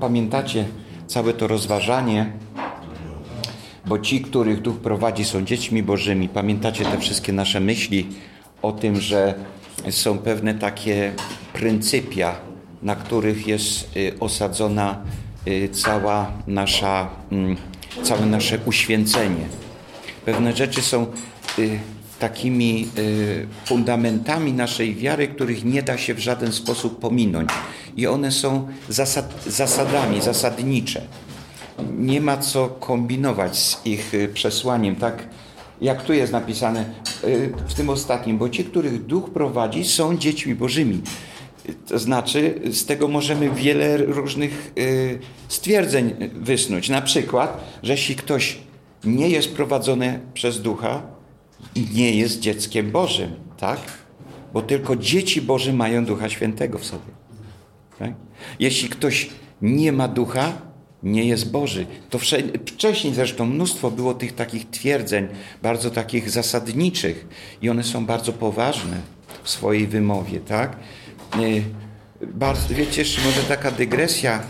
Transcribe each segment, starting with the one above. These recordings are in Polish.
pamiętacie całe to rozważanie, bo ci, których Duch prowadzi, są dziećmi Bożymi. Pamiętacie te wszystkie nasze myśli o tym, że są pewne takie pryncypia, na których jest y, osadzona y, cała nasza, mm, całe nasze uświęcenie. Pewne rzeczy są y, takimi fundamentami naszej wiary, których nie da się w żaden sposób pominąć. I one są zasad, zasadami, zasadnicze. Nie ma co kombinować z ich przesłaniem, tak jak tu jest napisane w tym ostatnim, bo ci, których duch prowadzi, są dziećmi Bożymi. To znaczy, z tego możemy wiele różnych y, stwierdzeń wysnuć. Na przykład, że jeśli ktoś nie jest prowadzony przez ducha, nie jest dzieckiem Bożym, tak? Bo tylko dzieci Boże mają Ducha Świętego w sobie. Tak? Jeśli ktoś nie ma ducha, nie jest Boży. To wcześniej zresztą mnóstwo było tych takich twierdzeń, bardzo takich zasadniczych i one są bardzo poważne w swojej wymowie, tak? Bardzo, wiecie, może taka dygresja,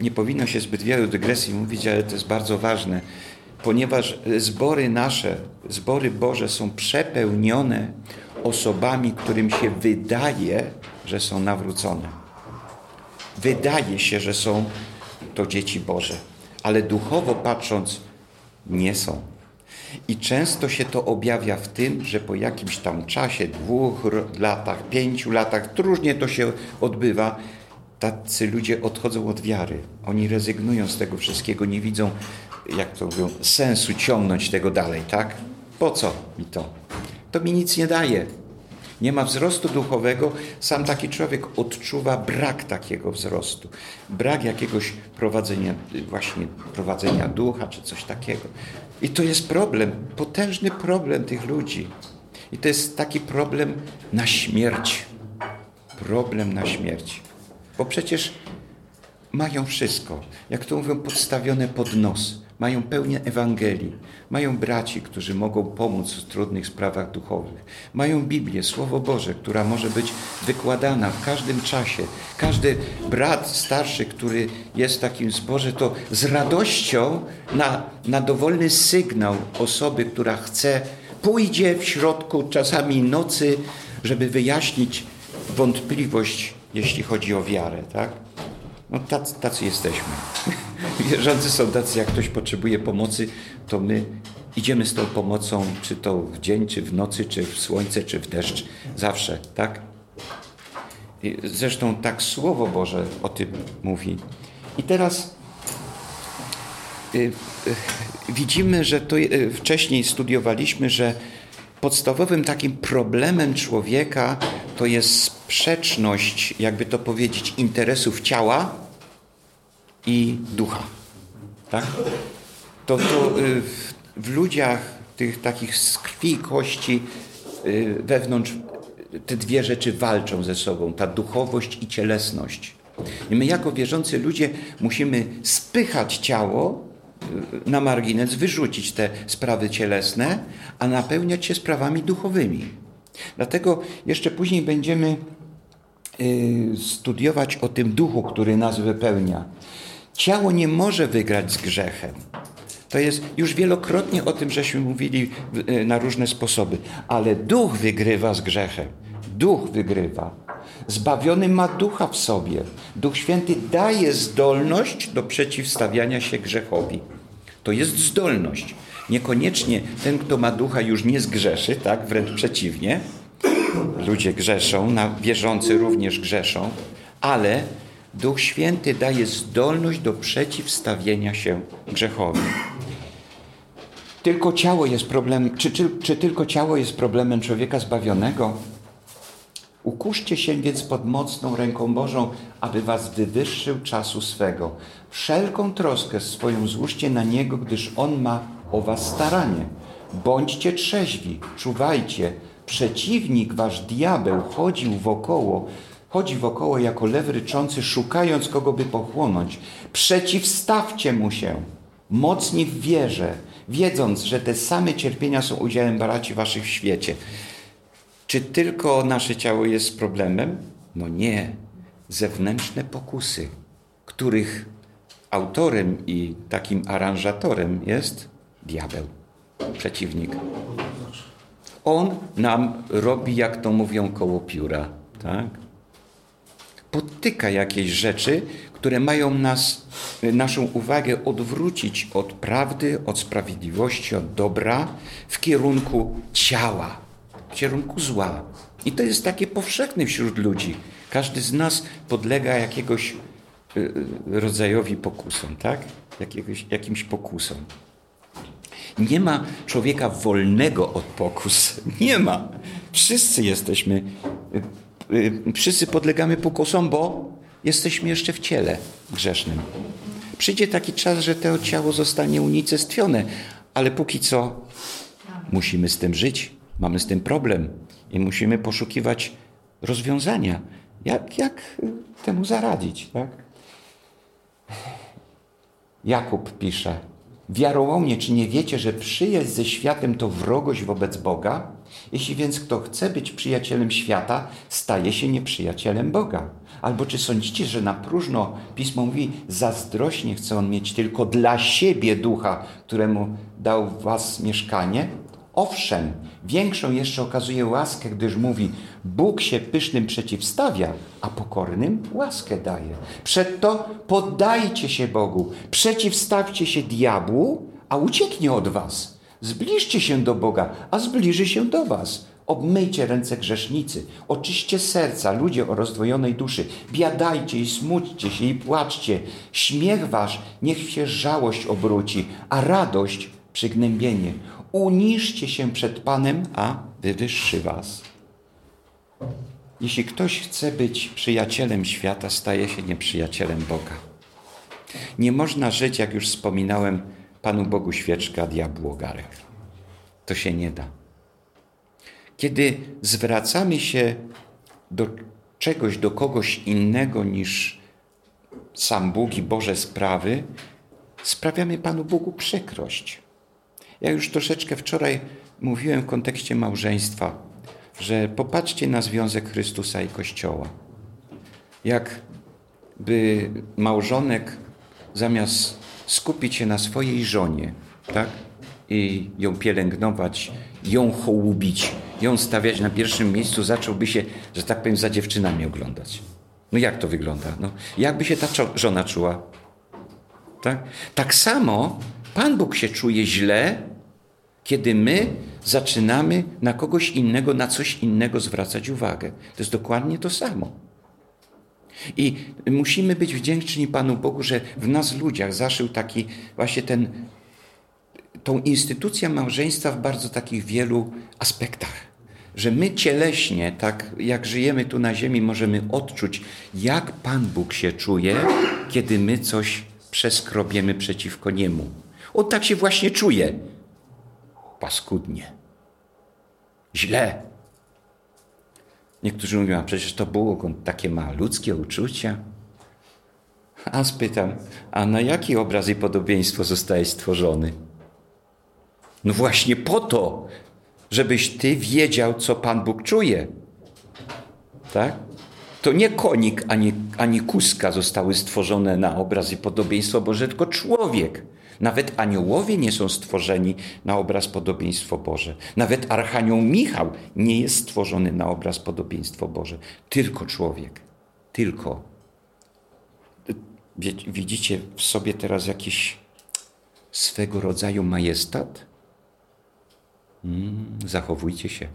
nie powinno się zbyt wielu dygresji mówić, ale to jest bardzo ważne, ponieważ zbory nasze, zbory Boże są przepełnione osobami, którym się wydaje, że są nawrócone. Wydaje się, że są to dzieci Boże, ale duchowo patrząc, nie są. I często się to objawia w tym, że po jakimś tam czasie, dwóch latach, pięciu latach, różnie to się odbywa, tacy ludzie odchodzą od wiary. Oni rezygnują z tego wszystkiego, nie widzą, jak to mówią, sensu ciągnąć tego dalej, tak? Po co mi to? To mi nic nie daje. Nie ma wzrostu duchowego, sam taki człowiek odczuwa brak takiego wzrostu, brak jakiegoś prowadzenia, właśnie prowadzenia ducha czy coś takiego. I to jest problem, potężny problem tych ludzi. I to jest taki problem na śmierć. Problem na śmierć. Bo przecież mają wszystko, jak to mówią, podstawione pod nos. Mają pełnię Ewangelii, mają braci, którzy mogą pomóc w trudnych sprawach duchowych. Mają Biblię, Słowo Boże, która może być wykładana w każdym czasie. Każdy brat starszy, który jest w takim zborze, to z radością na, na dowolny sygnał osoby, która chce, pójdzie w środku czasami nocy, żeby wyjaśnić wątpliwość, jeśli chodzi o wiarę. Tak? No tacy, tacy jesteśmy. Wierzący są tacy, jak ktoś potrzebuje pomocy, to my idziemy z tą pomocą, czy to w dzień, czy w nocy, czy w słońce, czy w deszcz. Zawsze, tak? I zresztą tak Słowo Boże o tym mówi. I teraz y, y, widzimy, że to y, wcześniej studiowaliśmy, że podstawowym takim problemem człowieka to jest sprzeczność, jakby to powiedzieć, interesów ciała i ducha. Tak? To, to y, w ludziach tych takich z krwi kości y, wewnątrz te dwie rzeczy walczą ze sobą, ta duchowość i cielesność. I my jako wierzący ludzie musimy spychać ciało y, na margines, wyrzucić te sprawy cielesne, a napełniać się sprawami duchowymi. Dlatego jeszcze później będziemy studiować o tym duchu, który nas wypełnia. Ciało nie może wygrać z grzechem. To jest już wielokrotnie o tym, żeśmy mówili y, na różne sposoby, ale duch wygrywa z grzechem. Duch wygrywa. Zbawiony ma ducha w sobie. Duch Święty daje zdolność do przeciwstawiania się grzechowi. To jest zdolność. Niekoniecznie ten, kto ma ducha, już nie zgrzeszy, tak? Wręcz przeciwnie. Ludzie grzeszą, na wierzący również grzeszą, ale Duch Święty daje zdolność do przeciwstawienia się grzechowi. Tylko ciało jest problemem, czy, czy, czy tylko ciało jest problemem człowieka zbawionego? Ukuszcie się więc pod mocną ręką Bożą, aby was wywyższył czasu swego. Wszelką troskę swoją złóżcie na Niego, gdyż On ma o was staranie. Bądźcie trzeźwi, czuwajcie. Przeciwnik, wasz diabeł, chodził wokoło, Chodzi wokoło jako lew ryczący, szukając kogo by pochłonąć. Przeciwstawcie mu się, mocni w wierze, wiedząc, że te same cierpienia są udziałem braci waszych w świecie. Czy tylko nasze ciało jest problemem? No nie. zewnętrzne pokusy, których autorem i takim aranżatorem jest diabeł, przeciwnik. On nam robi, jak to mówią, koło pióra. Tak? Podtyka jakieś rzeczy, które mają nas, naszą uwagę odwrócić od prawdy, od sprawiedliwości, od dobra w kierunku ciała, w kierunku zła. I to jest takie powszechne wśród ludzi. Każdy z nas podlega jakiegoś y, y, rodzajowi pokusom, tak? Jakiegoś, jakimś pokusom. Nie ma człowieka wolnego od pokus. Nie ma. Wszyscy jesteśmy, y, wszyscy podlegamy pokusom, bo jesteśmy jeszcze w ciele grzesznym. Przyjdzie taki czas, że to ciało zostanie unicestwione, ale póki co musimy z tym żyć, mamy z tym problem i musimy poszukiwać rozwiązania. Jak, jak temu zaradzić? Tak? Jakub pisze, Wiarołomnie, czy nie wiecie, że przyjaźń ze światem to wrogość wobec Boga? Jeśli więc kto chce być przyjacielem świata, staje się nieprzyjacielem Boga. Albo czy sądzicie, że na próżno Pismo mówi, zazdrośnie chce on mieć tylko dla siebie ducha, któremu dał was mieszkanie? Owszem, większą jeszcze okazuje łaskę, gdyż mówi: Bóg się pysznym przeciwstawia, a pokornym łaskę daje. Przedto poddajcie się Bogu, przeciwstawcie się diabłu, a ucieknie od was. Zbliżcie się do Boga, a zbliży się do was. Obmyjcie ręce grzesznicy, oczyście serca, ludzie o rozdwojonej duszy. Biadajcie i smućcie się i płaczcie. Śmiech wasz niech się żałość obróci, a radość przygnębienie. Uniżcie się przed Panem, a wywyższy was. Jeśli ktoś chce być przyjacielem świata, staje się nieprzyjacielem Boga. Nie można żyć, jak już wspominałem, Panu Bogu świeczka, diabłu ogarek. To się nie da. Kiedy zwracamy się do czegoś, do kogoś innego niż sam Bóg i Boże sprawy, sprawiamy Panu Bogu przykrość. Ja już troszeczkę wczoraj mówiłem w kontekście małżeństwa, że popatrzcie na związek Chrystusa i Kościoła. Jakby małżonek zamiast skupić się na swojej żonie, tak? I ją pielęgnować, ją hołubić, ją stawiać na pierwszym miejscu, zacząłby się, że tak powiem, za dziewczynami oglądać. No jak to wygląda? No, jakby się ta żona czuła? Tak? tak samo Pan Bóg się czuje źle, kiedy my zaczynamy na kogoś innego, na coś innego zwracać uwagę. To jest dokładnie to samo. I musimy być wdzięczni Panu Bogu, że w nas ludziach zaszył taki właśnie ten, tą instytucję małżeństwa w bardzo takich wielu aspektach. Że my cieleśnie, tak jak żyjemy tu na ziemi, możemy odczuć, jak Pan Bóg się czuje, kiedy my coś przeskrobiemy przeciwko Niemu. On tak się właśnie czuje paskudnie, źle. Niektórzy mówią, a przecież to Bóg, on takie ma ludzkie uczucia. A spytam, a na jaki obraz i podobieństwo zostałeś stworzony? No właśnie po to, żebyś ty wiedział, co Pan Bóg czuje. Tak? To nie konik ani, ani kuska zostały stworzone na obraz i podobieństwo Boże, tylko człowiek. Nawet aniołowie nie są stworzeni na obraz podobieństwo Boże. Nawet Archanioł Michał nie jest stworzony na obraz podobieństwo Boże. Tylko człowiek. Tylko. Widzicie w sobie teraz jakiś swego rodzaju majestat? Hmm, zachowujcie się.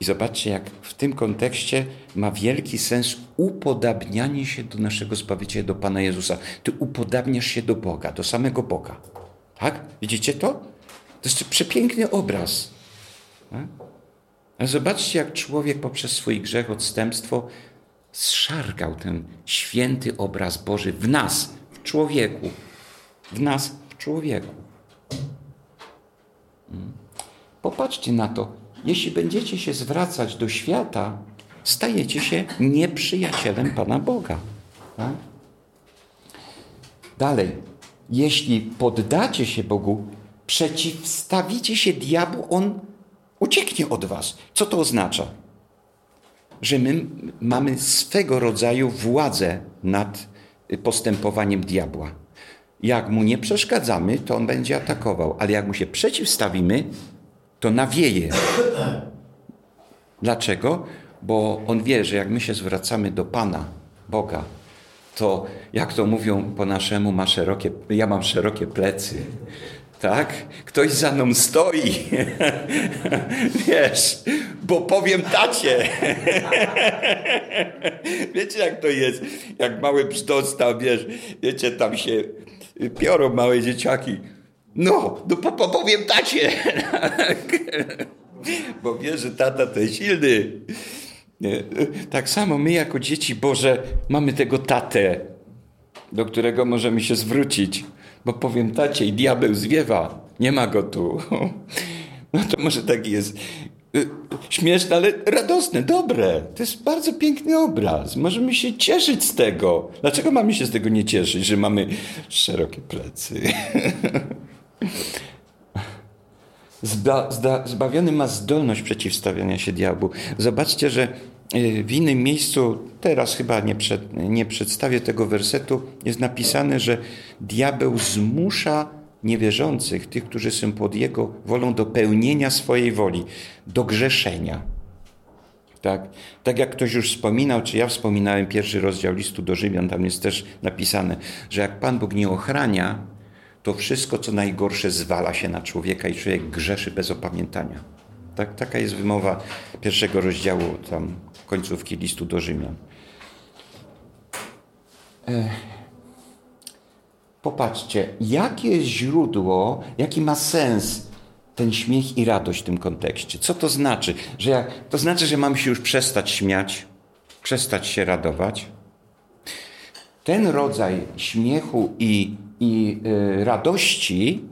I zobaczcie, jak w tym kontekście ma wielki sens upodabnianie się do naszego Zbawiciela, do Pana Jezusa. Ty upodabniasz się do Boga, do samego Boga. Tak? Widzicie to? To jest przepiękny obraz. Tak? Zobaczcie, jak człowiek poprzez swój grzech, odstępstwo zszargał ten święty obraz Boży w nas, w człowieku. W nas, w człowieku. Hmm? Popatrzcie na to, jeśli będziecie się zwracać do świata, stajecie się nieprzyjacielem Pana Boga. Tak? Dalej, jeśli poddacie się Bogu, przeciwstawicie się diabłu, on ucieknie od was. Co to oznacza? że my mamy swego rodzaju władzę nad postępowaniem diabła. Jak mu nie przeszkadzamy, to on będzie atakował, ale jak mu się przeciwstawimy, to nawieje. Dlaczego? Bo on wie, że jak my się zwracamy do Pana, Boga, to jak to mówią po naszemu, ma szerokie, ja mam szerokie plecy. Tak? Ktoś za mną stoi. Wiesz, bo powiem tacie. Wiecie, jak to jest? Jak mały brzdąc tam, wiesz, wiecie, tam się piorą małe dzieciaki. No, no po, po, powiem tacie. bo wie, że tata to jest silny. Tak samo my jako dzieci Boże mamy tego tatę, do którego możemy się zwrócić. Bo powiem tacie i diabeł zwiewa. Nie ma go tu. No to może tak jest. Śmieszne, ale radosne, dobre. To jest bardzo piękny obraz. Możemy się cieszyć z tego. Dlaczego mamy się z tego nie cieszyć, że mamy szerokie plecy? Zba, zda, zbawiony ma zdolność przeciwstawiania się diabłu. Zobaczcie, że y, w innym miejscu, teraz chyba nie, przed, nie przedstawię tego wersetu, jest napisane, że diabeł zmusza niewierzących, tych, którzy są pod jego wolą, do pełnienia swojej woli, do grzeszenia. Tak? tak jak ktoś już wspominał, czy ja wspominałem pierwszy rozdział listu do Rzymian, tam jest też napisane, że jak Pan Bóg nie ochrania, to wszystko, co najgorsze, zwala się na człowieka i człowiek grzeszy bez opamiętania. Tak, taka jest wymowa pierwszego rozdziału tam końcówki listu do Rzymian. Popatrzcie, jakie źródło, jaki ma sens ten śmiech i radość w tym kontekście. Co to znaczy? Że jak, to znaczy, że mamy się już przestać śmiać, przestać się radować. Ten rodzaj śmiechu i i y, radości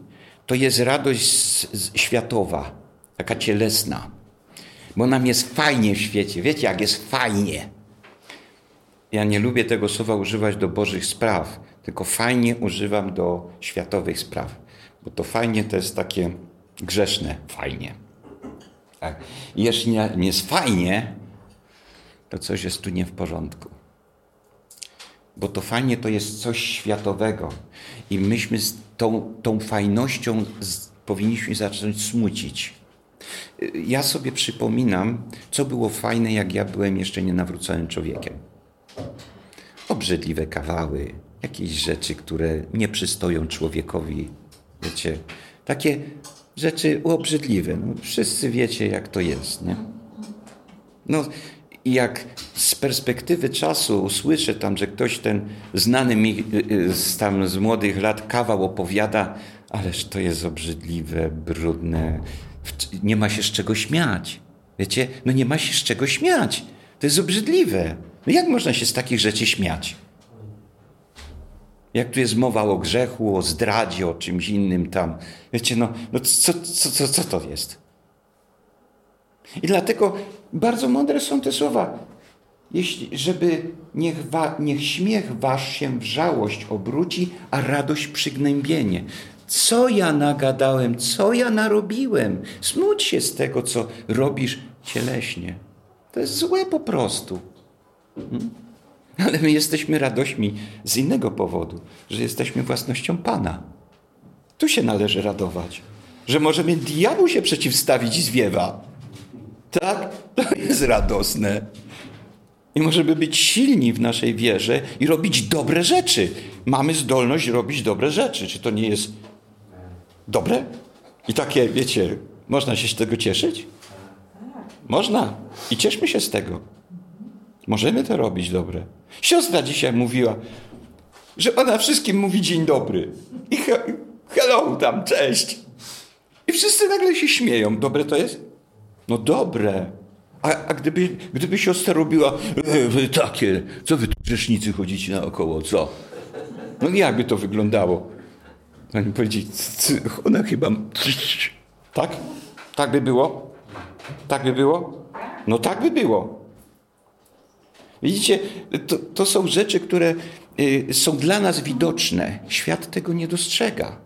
to jest radość światowa, taka cielesna. Bo nam jest fajnie w świecie. Wiecie, jak jest fajnie. Ja nie lubię tego słowa używać do Bożych spraw, tylko fajnie używam do światowych spraw. Bo to fajnie to jest takie grzeszne fajnie. Tak. Jeśli nie jest fajnie, to coś jest tu nie w porządku bo to fajnie to jest coś światowego i myśmy z tą, tą fajnością z, powinniśmy zacząć smucić. Ja sobie przypominam, co było fajne, jak ja byłem jeszcze nienawróconym człowiekiem. Obrzydliwe kawały, jakieś rzeczy, które nie przystoją człowiekowi. Wiecie, takie rzeczy obrzydliwe. No, wszyscy wiecie, jak to jest, nie? No, i jak z perspektywy czasu usłyszę tam, że ktoś ten znany mi y, y, z, tam z młodych lat kawał opowiada, ależ to jest obrzydliwe, brudne, nie ma się z czego śmiać. Wiecie, no nie ma się z czego śmiać. To jest obrzydliwe. No jak można się z takich rzeczy śmiać? Jak tu jest mowa o grzechu, o zdradzie, o czymś innym tam. Wiecie, no, no co, co, co, co to jest? I dlatego bardzo mądre są te słowa. Jeśli, żeby niech, wa, niech śmiech wasz się w żałość obróci, a radość przygnębienie. Co ja nagadałem, co ja narobiłem? Smuć się z tego, co robisz cieleśnie. To jest złe po prostu. Hmm? Ale my jesteśmy radośmi z innego powodu, że jesteśmy własnością Pana. Tu się należy radować, że możemy diabłu się przeciwstawić i zwiewa. Tak? To jest radosne. I możemy być silni w naszej wierze i robić dobre rzeczy. Mamy zdolność robić dobre rzeczy. Czy to nie jest dobre? I takie, wiecie, można się z tego cieszyć? Można. I cieszmy się z tego. Możemy to robić dobre. Siostra dzisiaj mówiła, że ona wszystkim mówi dzień dobry. I he hello tam, cześć. I wszyscy nagle się śmieją. Dobre to jest? No dobre. A, a gdyby, gdyby siostra robiła e, takie, co wy tu grzesznicy chodzicie naokoło, co? No jakby to wyglądało? Oni powiedzieli, ona chyba... Tak? Tak by było? Tak by było? No tak by było. Widzicie, to, to są rzeczy, które y, są dla nas widoczne. Świat tego nie dostrzega.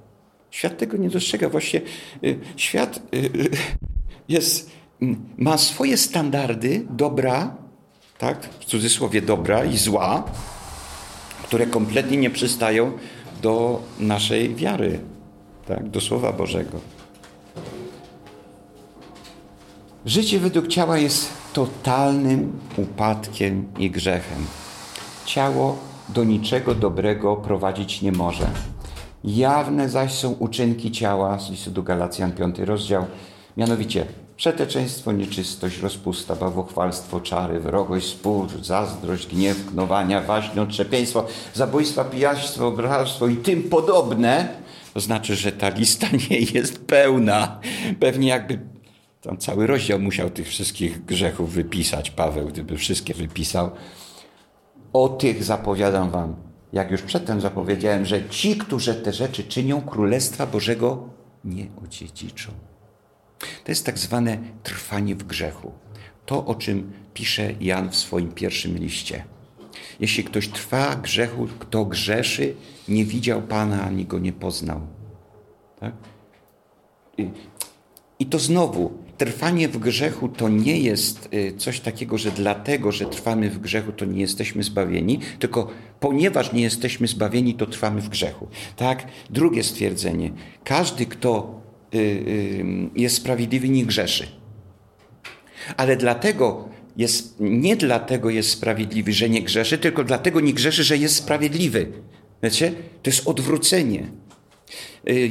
Świat tego nie dostrzega. Właśnie y, świat y, jest ma swoje standardy dobra tak, w cudzysłowie dobra i zła, które kompletnie nie przystają do naszej wiary, tak, do Słowa Bożego. Życie według ciała jest totalnym upadkiem i grzechem. Ciało do niczego dobrego prowadzić nie może. Jawne zaś są uczynki ciała, z listu do Galacjan, 5 rozdział, mianowicie przeteczeństwo, nieczystość, rozpusta, bawuchwalstwo, czary, wrogość, spór, zazdrość, gniew, knowania, waśń, otrzepieństwo, zabójstwa, pijaństwo, obractwo i tym podobne. To znaczy, że ta lista nie jest pełna. Pewnie jakby tam cały rozdział musiał tych wszystkich grzechów wypisać, Paweł, gdyby wszystkie wypisał. O tych zapowiadam wam, jak już przedtem zapowiedziałem, że ci, którzy te rzeczy czynią, Królestwa Bożego nie odziedziczą. To jest tak zwane trwanie w grzechu. To, o czym pisze Jan w swoim pierwszym liście. Jeśli ktoś trwa grzechu, kto grzeszy, nie widział Pana ani go nie poznał. Tak? I to znowu, trwanie w grzechu to nie jest y, coś takiego, że dlatego, że trwamy w grzechu, to nie jesteśmy zbawieni, tylko ponieważ nie jesteśmy zbawieni, to trwamy w grzechu. Tak? Drugie stwierdzenie. Każdy, kto jest sprawiedliwy, nie grzeszy. Ale dlatego jest, nie dlatego jest sprawiedliwy, że nie grzeszy, tylko dlatego nie grzeszy, że jest sprawiedliwy. Wiecie? To jest odwrócenie.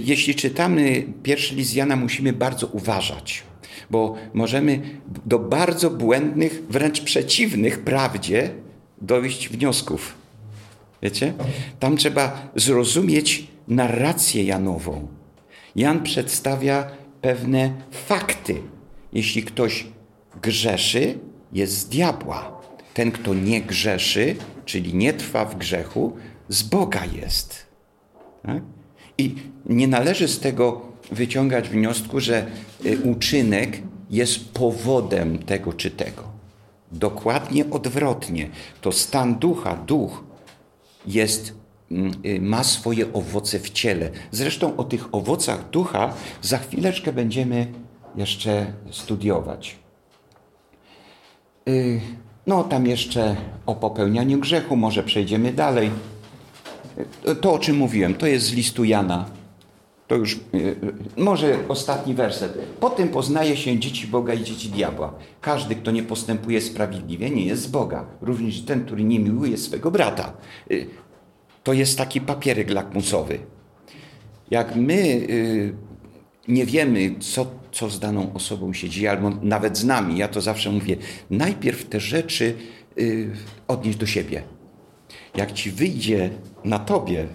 Jeśli czytamy pierwszy list Jana, musimy bardzo uważać bo możemy do bardzo błędnych, wręcz przeciwnych prawdzie dojść wniosków. Wiecie? Tam trzeba zrozumieć narrację Janową. Jan przedstawia pewne fakty. Jeśli ktoś grzeszy, jest z diabła. Ten, kto nie grzeszy, czyli nie trwa w grzechu, z Boga jest. Tak? I nie należy z tego wyciągać wniosku, że y, uczynek jest powodem tego czy tego. Dokładnie odwrotnie. To stan ducha, duch jest, ma swoje owoce w ciele. Zresztą o tych owocach ducha za chwileczkę będziemy jeszcze studiować. Y, no, tam jeszcze o popełnianiu grzechu, może przejdziemy dalej. To, o czym mówiłem, to jest z listu Jana, to już może ostatni werset. Potem poznaje się dzieci Boga i dzieci diabła. Każdy, kto nie postępuje sprawiedliwie, nie jest z Boga. Również ten, który nie miłuje swego brata. To jest taki papierek lakmusowy. Jak my nie wiemy, co, co z daną osobą się dzieje, albo nawet z nami, ja to zawsze mówię, najpierw te rzeczy odnieść do siebie. Jak ci wyjdzie na tobie,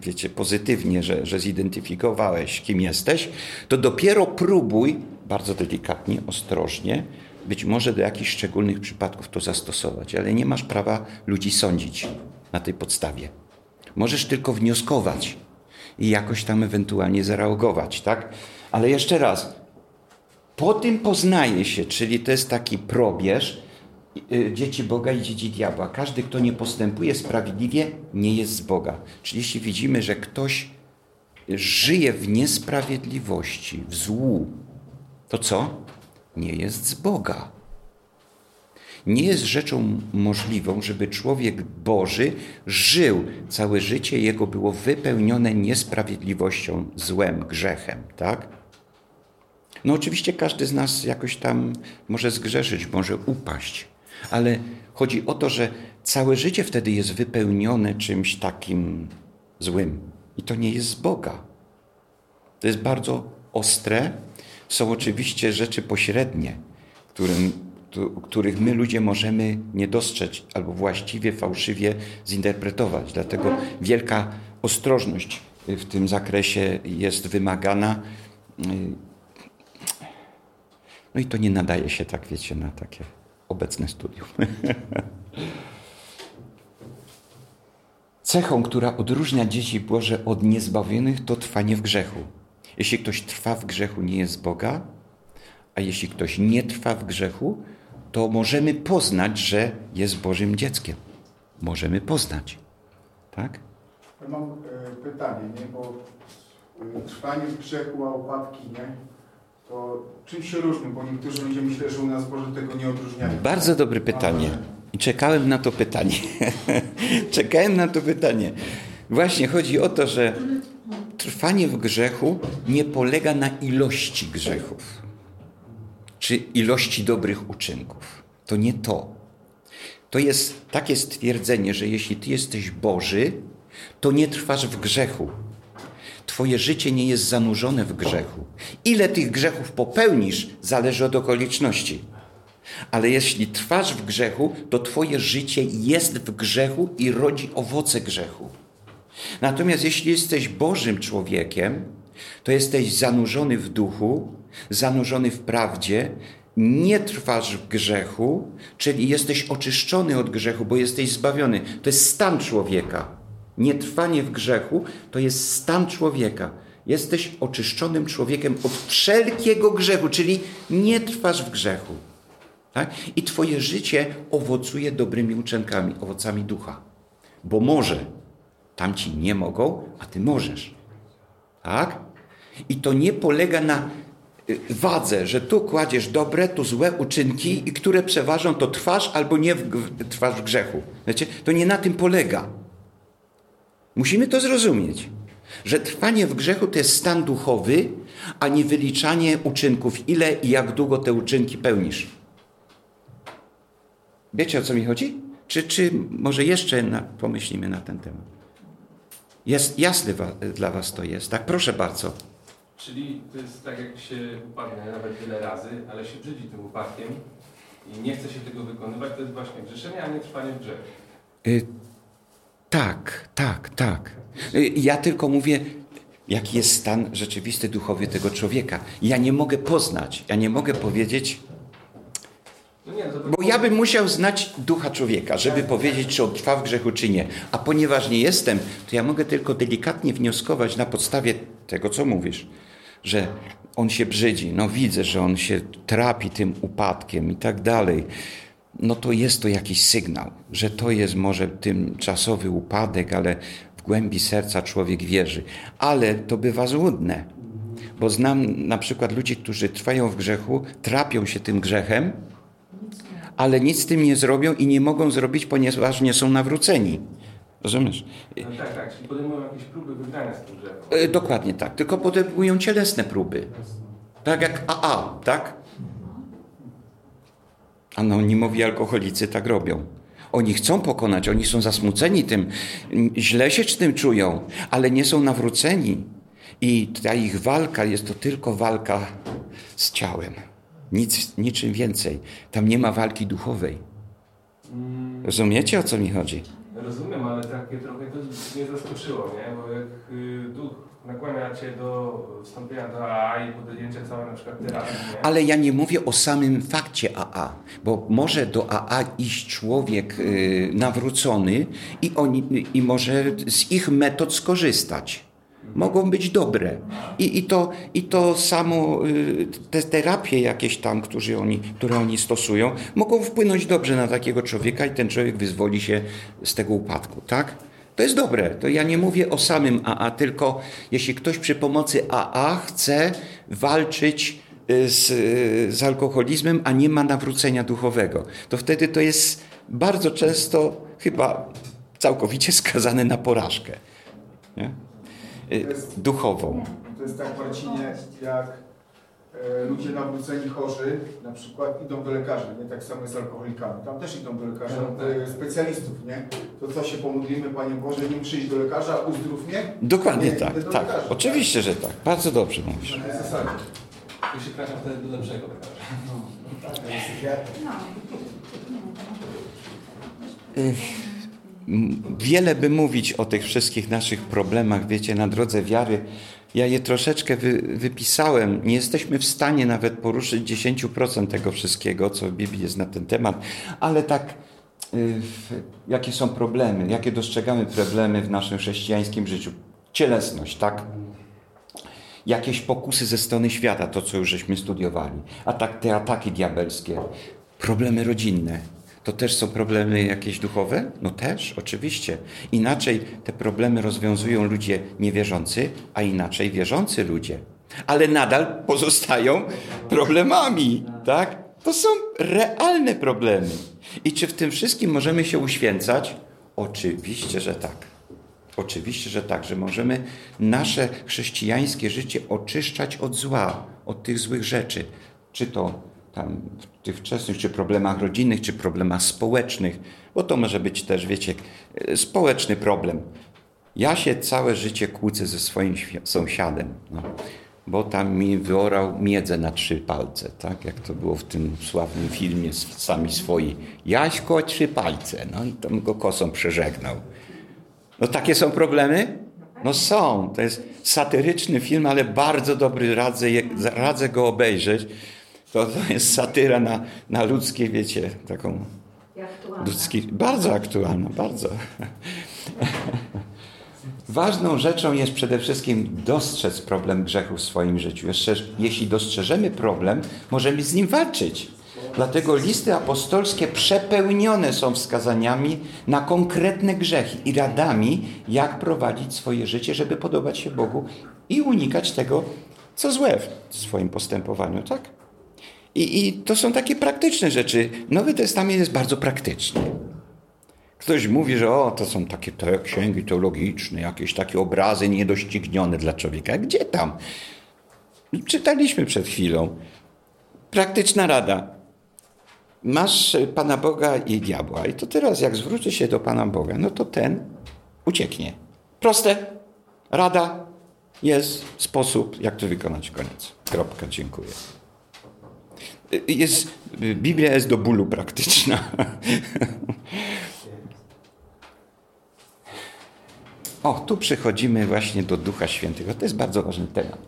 wiecie, pozytywnie, że, że zidentyfikowałeś, kim jesteś, to dopiero próbuj bardzo delikatnie, ostrożnie, być może do jakichś szczególnych przypadków to zastosować, ale nie masz prawa ludzi sądzić na tej podstawie. Możesz tylko wnioskować i jakoś tam ewentualnie zareagować, tak? Ale jeszcze raz, po tym poznaje się, czyli to jest taki probierz, Y, dzieci Boga i dzieci diabła. Każdy, kto nie postępuje sprawiedliwie, nie jest z Boga. Czyli jeśli widzimy, że ktoś żyje w niesprawiedliwości, w złu, to co? Nie jest z Boga. Nie jest rzeczą możliwą, żeby człowiek Boży żył całe życie, jego było wypełnione niesprawiedliwością, złem, grzechem, tak? No oczywiście każdy z nas jakoś tam może zgrzeszyć, może upaść ale chodzi o to, że całe życie wtedy jest wypełnione czymś takim złym. I to nie jest z Boga. To jest bardzo ostre. Są oczywiście rzeczy pośrednie, którym, których my ludzie możemy nie dostrzec albo właściwie, fałszywie zinterpretować. Dlatego wielka ostrożność w tym zakresie jest wymagana. No i to nie nadaje się tak, wiecie, na takie obecne studium. Cechą, która odróżnia dzieci Boże od niezbawionych, to trwanie w grzechu. Jeśli ktoś trwa w grzechu, nie jest Boga, a jeśli ktoś nie trwa w grzechu, to możemy poznać, że jest Bożym dzieckiem. Możemy poznać. Tak? Ja mam e, pytanie, nie? bo trwanie w grzechu, a upadki, nie? to czym się różni? Bo niektórzy ludzie myślą, że u nas Boże tego nie odróżniają. Bardzo dobre pytanie. I czekałem na to pytanie. czekałem na to pytanie. Właśnie chodzi o to, że trwanie w grzechu nie polega na ilości grzechów czy ilości dobrych uczynków. To nie to. To jest takie stwierdzenie, że jeśli ty jesteś Boży, to nie trwasz w grzechu. Twoje życie nie jest zanurzone w grzechu. Ile tych grzechów popełnisz, zależy od okoliczności. Ale jeśli trwasz w grzechu, to Twoje życie jest w grzechu i rodzi owoce grzechu. Natomiast jeśli jesteś Bożym człowiekiem, to jesteś zanurzony w duchu, zanurzony w prawdzie, nie trwasz w grzechu, czyli jesteś oczyszczony od grzechu, bo jesteś zbawiony. To jest stan człowieka. Nietrwanie w grzechu to jest stan człowieka. Jesteś oczyszczonym człowiekiem od wszelkiego grzechu, czyli nie trwasz w grzechu. Tak? I Twoje życie owocuje dobrymi uczynkami, owocami ducha. Bo może tamci nie mogą, a Ty możesz. Tak? I to nie polega na wadze, że tu kładziesz dobre, tu złe uczynki i które przeważą, to trwasz albo nie w grzechu. Wiecie? To nie na tym polega. Musimy to zrozumieć, że trwanie w grzechu to jest stan duchowy, a nie wyliczanie uczynków, ile i jak długo te uczynki pełnisz. Wiecie o co mi chodzi? Czy, czy może jeszcze na, pomyślimy na ten temat? Jest jasne dla Was to jest, tak? Proszę bardzo. Czyli to jest tak, jak się upadnie nawet wiele razy, ale się brzydzi tym upadkiem i nie chce się tego wykonywać, to jest właśnie grzeszenie, a nie trwanie w grzechu. Y tak, tak, tak. Y, ja tylko mówię, jaki jest stan rzeczywisty duchowy tego człowieka. Ja nie mogę poznać, ja nie mogę powiedzieć, no nie, bo ja bym musiał znać ducha człowieka, żeby powiedzieć, czy on trwa w grzechu, czy nie. A ponieważ nie jestem, to ja mogę tylko delikatnie wnioskować na podstawie tego, co mówisz, że on się brzydzi. No widzę, że on się trapi tym upadkiem i tak dalej no to jest to jakiś sygnał, że to jest może tymczasowy upadek, ale w głębi serca człowiek wierzy. Ale to bywa złudne, bo znam na przykład ludzi, którzy trwają w grzechu, trapią się tym grzechem, ale nic z tym nie zrobią i nie mogą zrobić, ponieważ nie są nawróceni. Rozumiesz? No tak, tak, czyli podejmują jakieś próby wygrania z tym grzechem. E, dokładnie tak, tylko podejmują cielesne próby. Tak jak AA, tak? Anonimowi alkoholicy tak robią. Oni chcą pokonać, oni są zasmuceni tym, źle się tym czują, ale nie są nawróceni. I ta ich walka jest to tylko walka z ciałem. Nic, niczym więcej. Tam nie ma walki duchowej. Rozumiecie o co mi chodzi? Rozumiem, ale takie trochę to mnie zaskoczyło, nie? Bo jak y, duch nakłania cię do wstąpienia do AA i podjęcia całej na przykład terapii. Nie? Ale ja nie mówię o samym fakcie AA, bo może do AA iść człowiek y, nawrócony i, oni, i może z ich metod skorzystać mogą być dobre. I, i, to, i to samo, y, te terapie jakieś tam, którzy oni, które oni stosują, mogą wpłynąć dobrze na takiego człowieka i ten człowiek wyzwoli się z tego upadku, tak? To jest dobre. To ja nie mówię o samym AA, tylko jeśli ktoś przy pomocy AA chce walczyć y, z, z alkoholizmem, a nie ma nawrócenia duchowego, to wtedy to jest bardzo często chyba całkowicie skazane na porażkę. Nie? Y, duchową. To jest tak, Marcinie, jak e, ludzie nawróceni chorzy na przykład idą do lekarzy, nie? Tak samo jest z alkoholikami. Tam też idą do lekarza, no, tak. specjalistów, nie? To co się pomodlimy, Panie Boże, nie przyjść do lekarza, uzdrów mnie? Dokładnie nie, tak, tak. Lekarza, Oczywiście, tak? że tak. Bardzo dobrze mówisz. Na tej zasadzie. Tu się trafia wtedy do lepszego lekarza. No, no. Wiele by mówić o tych wszystkich naszych problemach, wiecie, na drodze wiary. Ja je troszeczkę wy, wypisałem. Nie jesteśmy w stanie nawet poruszyć 10% tego wszystkiego, co w Biblii jest na ten temat, ale tak, y, jakie są problemy, jakie dostrzegamy problemy w naszym chrześcijańskim życiu? Cielesność, tak? Jakieś pokusy ze strony świata, to co już żeśmy studiowali, a tak, te ataki diabelskie, problemy rodzinne, to też są problemy jakieś duchowe? No też, oczywiście. Inaczej te problemy rozwiązują ludzie niewierzący, a inaczej wierzący ludzie. Ale nadal pozostają problemami, tak? To są realne problemy. I czy w tym wszystkim możemy się uświęcać? Oczywiście, że tak. Oczywiście, że tak, że możemy nasze chrześcijańskie życie oczyszczać od zła, od tych złych rzeczy. Czy to tam tych wczesnych, czy problemach rodzinnych, czy problemach społecznych, bo to może być też, wiecie, społeczny problem. Ja się całe życie kłócę ze swoim sąsiadem, no, bo tam mi wyorał miedzę na trzy palce, tak jak to było w tym sławnym filmie Sami Swoi. Jaśko trzy palce, no i tam go kosą przeżegnał. No takie są problemy? No są. To jest satyryczny film, ale bardzo dobry, radzę, radzę go obejrzeć. To, to jest satyra na, na ludzkie, wiecie, taką... Ludzki, bardzo aktualna, bardzo. Ważną rzeczą jest przede wszystkim dostrzec problem grzechu w swoim życiu. Jeszcze, jeśli dostrzeżemy problem, możemy z nim walczyć. Dlatego listy apostolskie przepełnione są wskazaniami na konkretne grzechy i radami, jak prowadzić swoje życie, żeby podobać się Bogu i unikać tego, co złe w swoim postępowaniu, tak? I, I to są takie praktyczne rzeczy. Nowy Testament jest bardzo praktyczny. Ktoś mówi, że o, to są takie te księgi teologiczne, jakieś takie obrazy niedoścignione dla człowieka. Gdzie tam? Czytaliśmy przed chwilą. Praktyczna rada. Masz Pana Boga i diabła. I to teraz, jak zwróci się do Pana Boga, no to ten ucieknie. Proste. Rada jest sposób, jak to wykonać. Koniec. Kropka. Dziękuję. Jest, Biblia jest do bólu praktyczna. O, tu przechodzimy właśnie do Ducha Świętego. To jest bardzo ważny temat.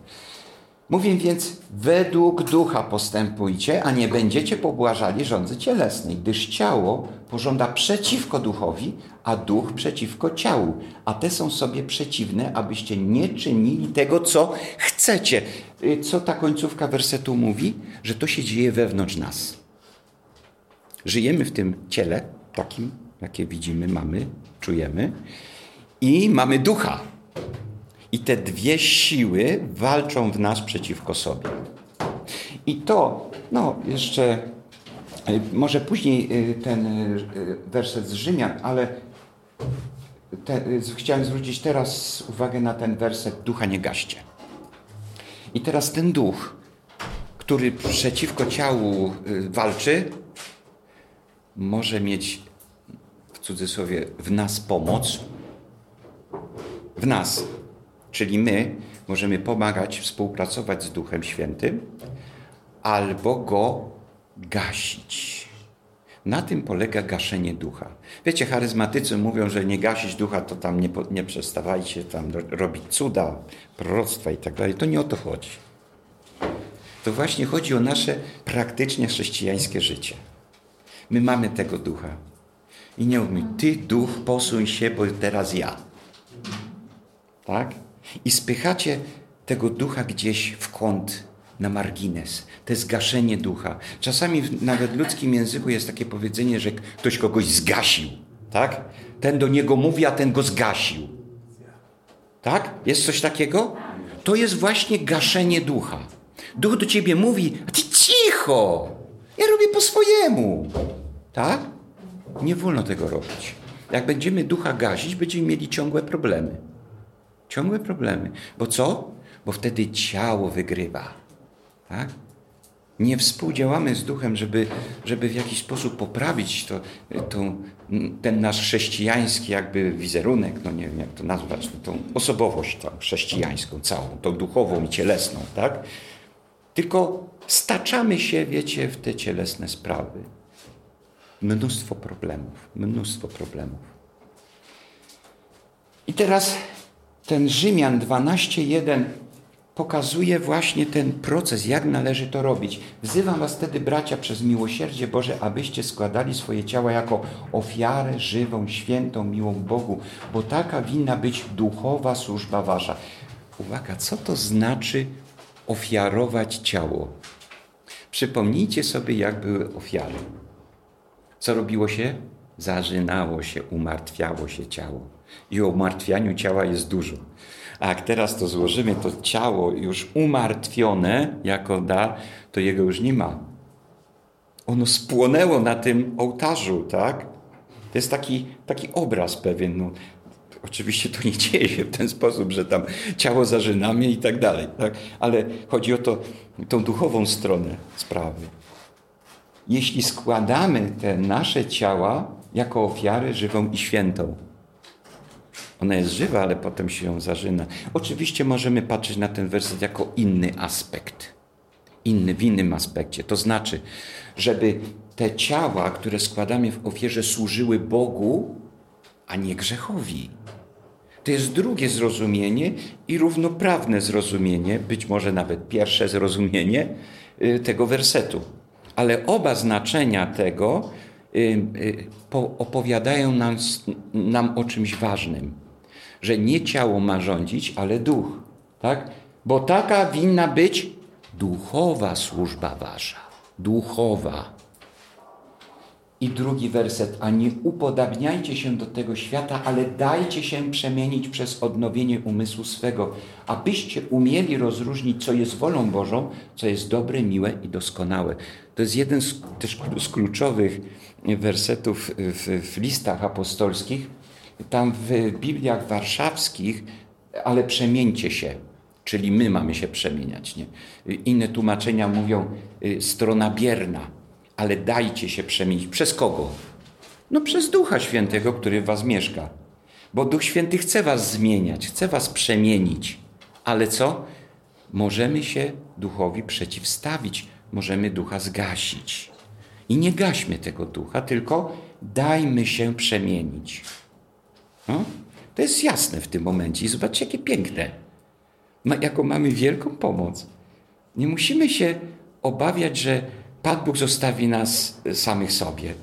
Mówię więc, według ducha postępujcie, a nie będziecie pobłażali rządzy cielesnej, gdyż ciało pożąda przeciwko duchowi, a duch przeciwko ciału. A te są sobie przeciwne, abyście nie czynili tego, co chcecie. Y, co ta końcówka wersetu mówi? Że to się dzieje wewnątrz nas. Żyjemy w tym ciele, takim, jakie widzimy, mamy, czujemy, i mamy ducha. I te dwie siły walczą w nas przeciwko sobie. I to, no jeszcze, y, może później y, ten werset z Rzymian, ale te, chciałem zwrócić teraz uwagę na ten werset ducha nie gaście. I teraz ten duch, który przeciwko ciału walczy, może mieć w cudzysłowie w nas pomoc, w nas, Czyli my możemy pomagać, współpracować z Duchem Świętym albo go gasić. Na tym polega gaszenie ducha. Wiecie, charyzmatycy mówią, że nie gasić ducha, to tam nie, nie przestawajcie tam robić cuda, proroctwa i tak dalej. To nie o to chodzi. To właśnie chodzi o nasze praktycznie chrześcijańskie życie. My mamy tego ducha. I nie mówimy, ty duch posuń się, bo teraz ja. Tak? i spychacie tego ducha gdzieś w kąt, na margines. To jest gaszenie ducha. Czasami nawet w ludzkim języku jest takie powiedzenie, że ktoś kogoś zgasił. Tak? Ten do niego mówi, a ten go zgasił. Tak? Jest coś takiego? To jest właśnie gaszenie ducha. Duch do ciebie mówi, a ty cicho! Ja robię po swojemu. Tak? Nie wolno tego robić. Jak będziemy ducha gasić, będziemy mieli ciągłe problemy. Ciągłe problemy. Bo co? Bo wtedy ciało wygrywa. Tak? Nie współdziałamy z duchem, żeby, żeby w jakiś sposób poprawić to, to, ten nasz chrześcijański jakby wizerunek, no nie wiem jak to nazwać, no tą osobowość tą chrześcijańską całą, tą duchową i cielesną, tak? Tylko staczamy się, wiecie, w te cielesne sprawy. Mnóstwo problemów, mnóstwo problemów. I teraz ten Rzymian 12:1 pokazuje właśnie ten proces, jak należy to robić. Wzywam was wtedy, bracia, przez miłosierdzie Boże, abyście składali swoje ciała jako ofiarę żywą, świętą, miłą Bogu, bo taka winna być duchowa służba wasza. Uwaga, co to znaczy ofiarować ciało? Przypomnijcie sobie, jak były ofiary. Co robiło się? Zarzynało się, umartwiało się ciało i o umartwianiu ciała jest dużo. A jak teraz to złożymy, to ciało już umartwione jako dar, to jego już nie ma. ono spłonęło na tym ołtarzu, tak? To jest taki, taki obraz pewien. No, oczywiście to nie dzieje się w ten sposób, że tam ciało zażynamy i tak dalej, tak? ale chodzi o to, tą duchową stronę sprawy. Jeśli składamy te nasze ciała jako ofiarę żywą i świętą, ona jest żywa, ale potem się ją zażyna. Oczywiście możemy patrzeć na ten werset jako inny aspekt. Inny, w innym aspekcie. To znaczy, żeby te ciała, które składamy w ofierze, służyły Bogu, a nie grzechowi. To jest drugie zrozumienie i równoprawne zrozumienie, być może nawet pierwsze zrozumienie y, tego wersetu. Ale oba znaczenia tego y, y, opowiadają nam, nam o czymś ważnym że nie ciało ma rządzić, ale duch. Tak? Bo taka winna być duchowa służba wasza. Duchowa. I drugi werset, a nie upodabniajcie się do tego świata, ale dajcie się przemienić przez odnowienie umysłu swego, abyście umieli rozróżnić, co jest wolą Bożą, co jest dobre, miłe i doskonałe. To jest jeden z, też z kluczowych wersetów w, w listach apostolskich, tam w Bibliach warszawskich, ale przemieńcie się, czyli my mamy się przemieniać. Nie? Inne tłumaczenia mówią y, strona bierna, ale dajcie się przemienić. Przez kogo? No przez Ducha Świętego, który w was mieszka. Bo Duch Święty chce was zmieniać, chce was przemienić. Ale co? Możemy się Duchowi przeciwstawić, możemy Ducha zgasić. I nie gaśmy tego Ducha, tylko dajmy się przemienić. No? To jest jasne w tym momencie. I zobaczcie, jakie piękne. Ma, jaką mamy wielką pomoc. Nie musimy się obawiać, że Pan Bóg zostawi nas samych sobie.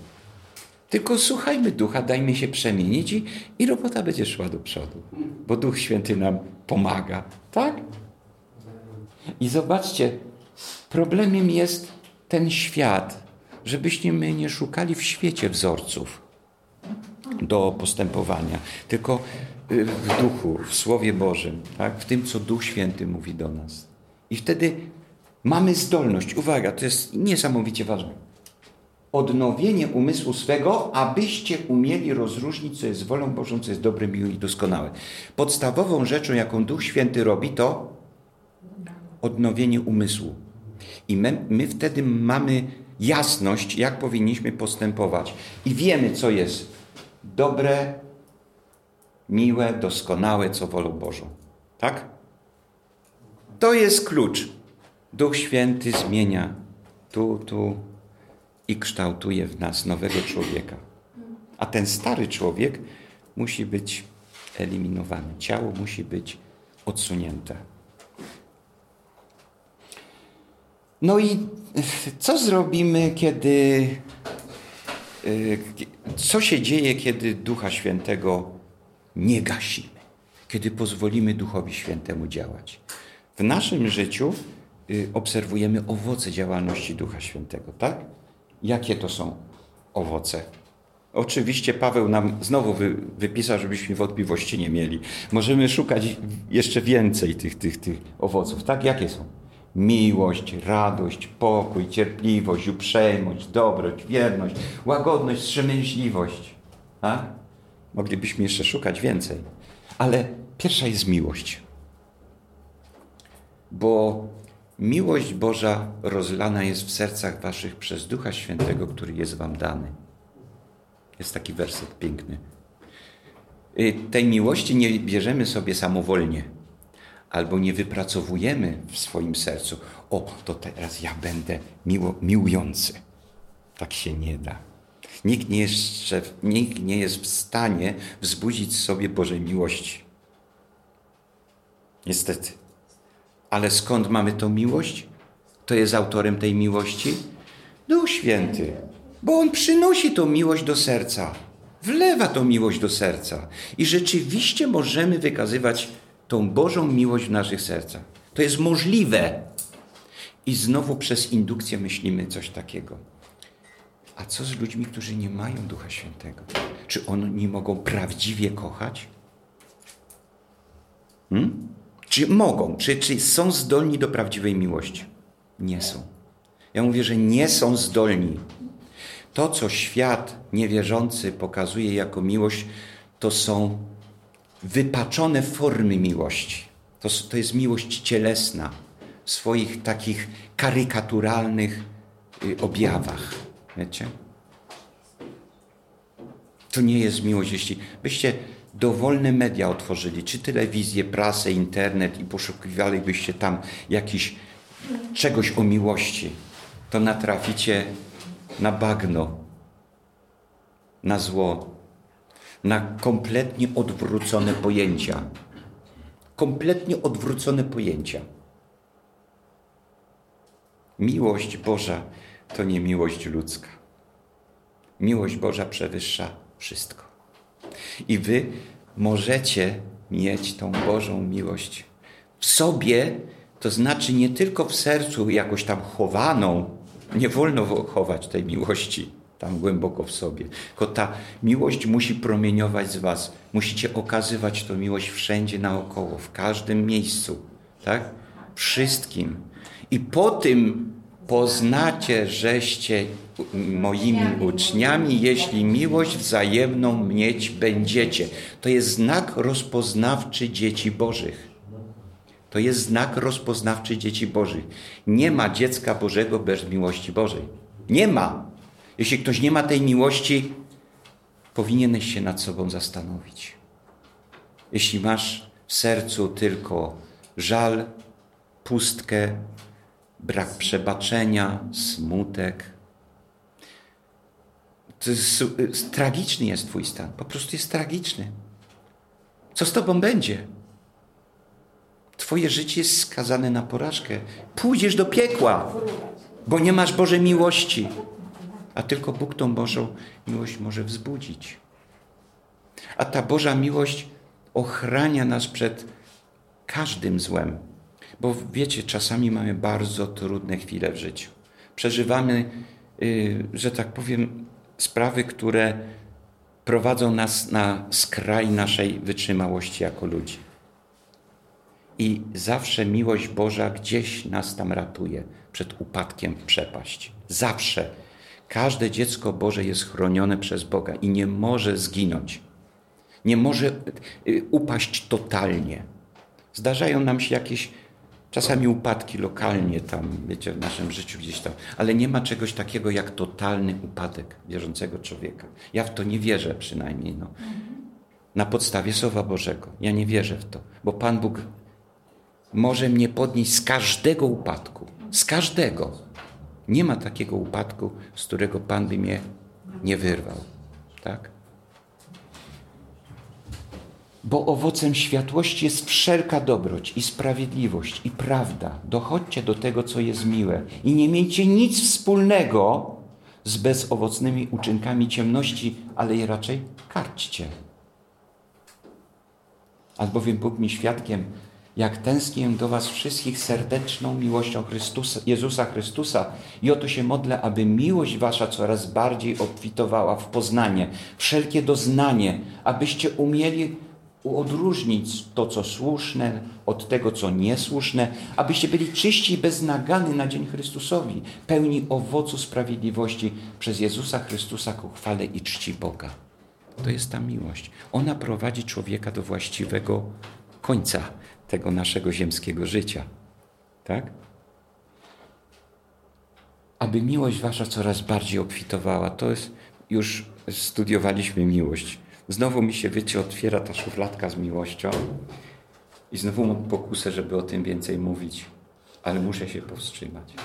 Tylko słuchajmy ducha, dajmy się przemienić i, i robota będzie szła do przodu. Bo Duch Święty nam pomaga. Tak? I zobaczcie, problemem jest ten świat, żebyśmy nie szukali w świecie wzorców do postępowania, tylko y, w duchu, w Słowie Bożym, tak? w tym, co Duch Święty mówi do nas. I wtedy mamy zdolność, uwaga, to jest niesamowicie ważne, odnowienie umysłu swego, abyście umieli rozróżnić, co jest wolą Bożą, co jest dobre, miłe i doskonałe. Podstawową rzeczą, jaką Duch Święty robi, to odnowienie umysłu. I my, my wtedy mamy jasność, jak powinniśmy postępować. I wiemy, co jest dobre, miłe, doskonałe, co wolą Bożą. Tak? To jest klucz. Duch Święty zmienia tu, tu i kształtuje w nas nowego człowieka. A ten stary człowiek musi być eliminowany. Ciało musi być odsunięte. No i co zrobimy, kiedy co się dzieje, kiedy Ducha Świętego nie gasimy? Kiedy pozwolimy Duchowi Świętemu działać? W naszym życiu y, obserwujemy owoce działalności Ducha Świętego, tak? Jakie to są owoce? Oczywiście Paweł nam znowu wy, wypisał, żebyśmy wątpliwości nie mieli. Możemy szukać jeszcze więcej tych, tych, tych owoców, tak? Jakie są? Miłość, radość, pokój, cierpliwość, uprzejmość, dobroć, wierność, łagodność, wstrzemięźliwość. A? Moglibyśmy jeszcze szukać więcej. Ale pierwsza jest miłość. Bo miłość Boża rozlana jest w sercach waszych przez Ducha Świętego, który jest wam dany. Jest taki werset piękny. Y, tej miłości nie bierzemy sobie samowolnie albo nie wypracowujemy w swoim sercu, o, to teraz ja będę miło, miłujący. Tak się nie da. Nikt nie, jest, nikt nie jest w stanie wzbudzić sobie Bożej miłości. Niestety. Ale skąd mamy tą miłość? Kto jest autorem tej miłości? Duch Święty. Bo On przynosi tą miłość do serca. Wlewa tą miłość do serca. I rzeczywiście możemy wykazywać tą Bożą miłość w naszych sercach. To jest możliwe. I znowu przez indukcję myślimy coś takiego. A co z ludźmi, którzy nie mają Ducha Świętego? Czy oni mogą prawdziwie kochać? Hmm? Czy mogą? Czy, czy są zdolni do prawdziwej miłości? Nie są. Ja mówię, że nie są zdolni. To, co świat niewierzący pokazuje jako miłość, to są wypaczone formy miłości. To, to jest miłość cielesna w swoich takich karykaturalnych y, objawach. Wiecie? To nie jest miłość. Jeśli byście dowolne media otworzyli, czy telewizję, prasę, internet i poszukiwalibyście tam jakiś czegoś o miłości, to natraficie na bagno, na zło, na kompletnie odwrócone pojęcia. Kompletnie odwrócone pojęcia. Miłość Boża to nie miłość ludzka. Miłość Boża przewyższa wszystko. I wy możecie mieć tą Bożą miłość w sobie, to znaczy nie tylko w sercu jakoś tam chowaną, nie wolno chować tej miłości tam głęboko w sobie. Tylko ta miłość musi promieniować z was. Musicie okazywać tę miłość wszędzie naokoło, w każdym miejscu. Tak? Wszystkim. I po tym poznacie, żeście moimi uczniami, jeśli miłość wzajemną mieć będziecie. To jest znak rozpoznawczy dzieci Bożych. To jest znak rozpoznawczy dzieci Bożych. Nie ma dziecka Bożego bez miłości Bożej. Nie ma. Jeśli ktoś nie ma tej miłości, powinieneś się nad sobą zastanowić. Jeśli masz w sercu tylko żal, pustkę, brak przebaczenia, smutek, to jest, tragiczny jest Twój stan. Po prostu jest tragiczny. Co z Tobą będzie? Twoje życie jest skazane na porażkę. Pójdziesz do piekła, bo nie masz Bożej miłości. A tylko Bóg tą Bożą miłość może wzbudzić. A ta Boża miłość ochrania nas przed każdym złem. Bo wiecie, czasami mamy bardzo trudne chwile w życiu. Przeżywamy, yy, że tak powiem, sprawy, które prowadzą nas na skraj naszej wytrzymałości jako ludzi. I zawsze miłość Boża gdzieś nas tam ratuje przed upadkiem w przepaść. Zawsze. Każde dziecko Boże jest chronione przez Boga i nie może zginąć. Nie może y, upaść totalnie. Zdarzają nam się jakieś czasami upadki lokalnie tam, wiecie, w naszym życiu gdzieś tam, ale nie ma czegoś takiego jak totalny upadek wierzącego człowieka. Ja w to nie wierzę przynajmniej. No. Na podstawie Słowa Bożego. Ja nie wierzę w to, bo Pan Bóg może mnie podnieść z każdego upadku. Z każdego. Nie ma takiego upadku, z którego Pan by mnie nie wyrwał. Tak? Bo owocem światłości jest wszelka dobroć i sprawiedliwość i prawda. Dochodźcie do tego, co jest miłe i nie miejcie nic wspólnego z bezowocnymi uczynkami ciemności, ale je raczej karćcie. Albowiem Bóg mi świadkiem, jak tęsknię do Was wszystkich serdeczną miłością Chrystusa, Jezusa Chrystusa i oto się modlę, aby miłość Wasza coraz bardziej obfitowała w poznanie, wszelkie doznanie, abyście umieli odróżnić to, co słuszne, od tego, co niesłuszne, abyście byli czyści i bez nagany na dzień Chrystusowi, pełni owocu sprawiedliwości przez Jezusa Chrystusa ku chwale i czci Boga. To jest ta miłość. Ona prowadzi człowieka do właściwego końca tego naszego ziemskiego życia. Tak? Aby miłość wasza coraz bardziej obfitowała. To jest, już studiowaliśmy miłość. Znowu mi się, wiecie, otwiera ta szufladka z miłością i znowu mam pokusę, żeby o tym więcej mówić, ale muszę się powstrzymać.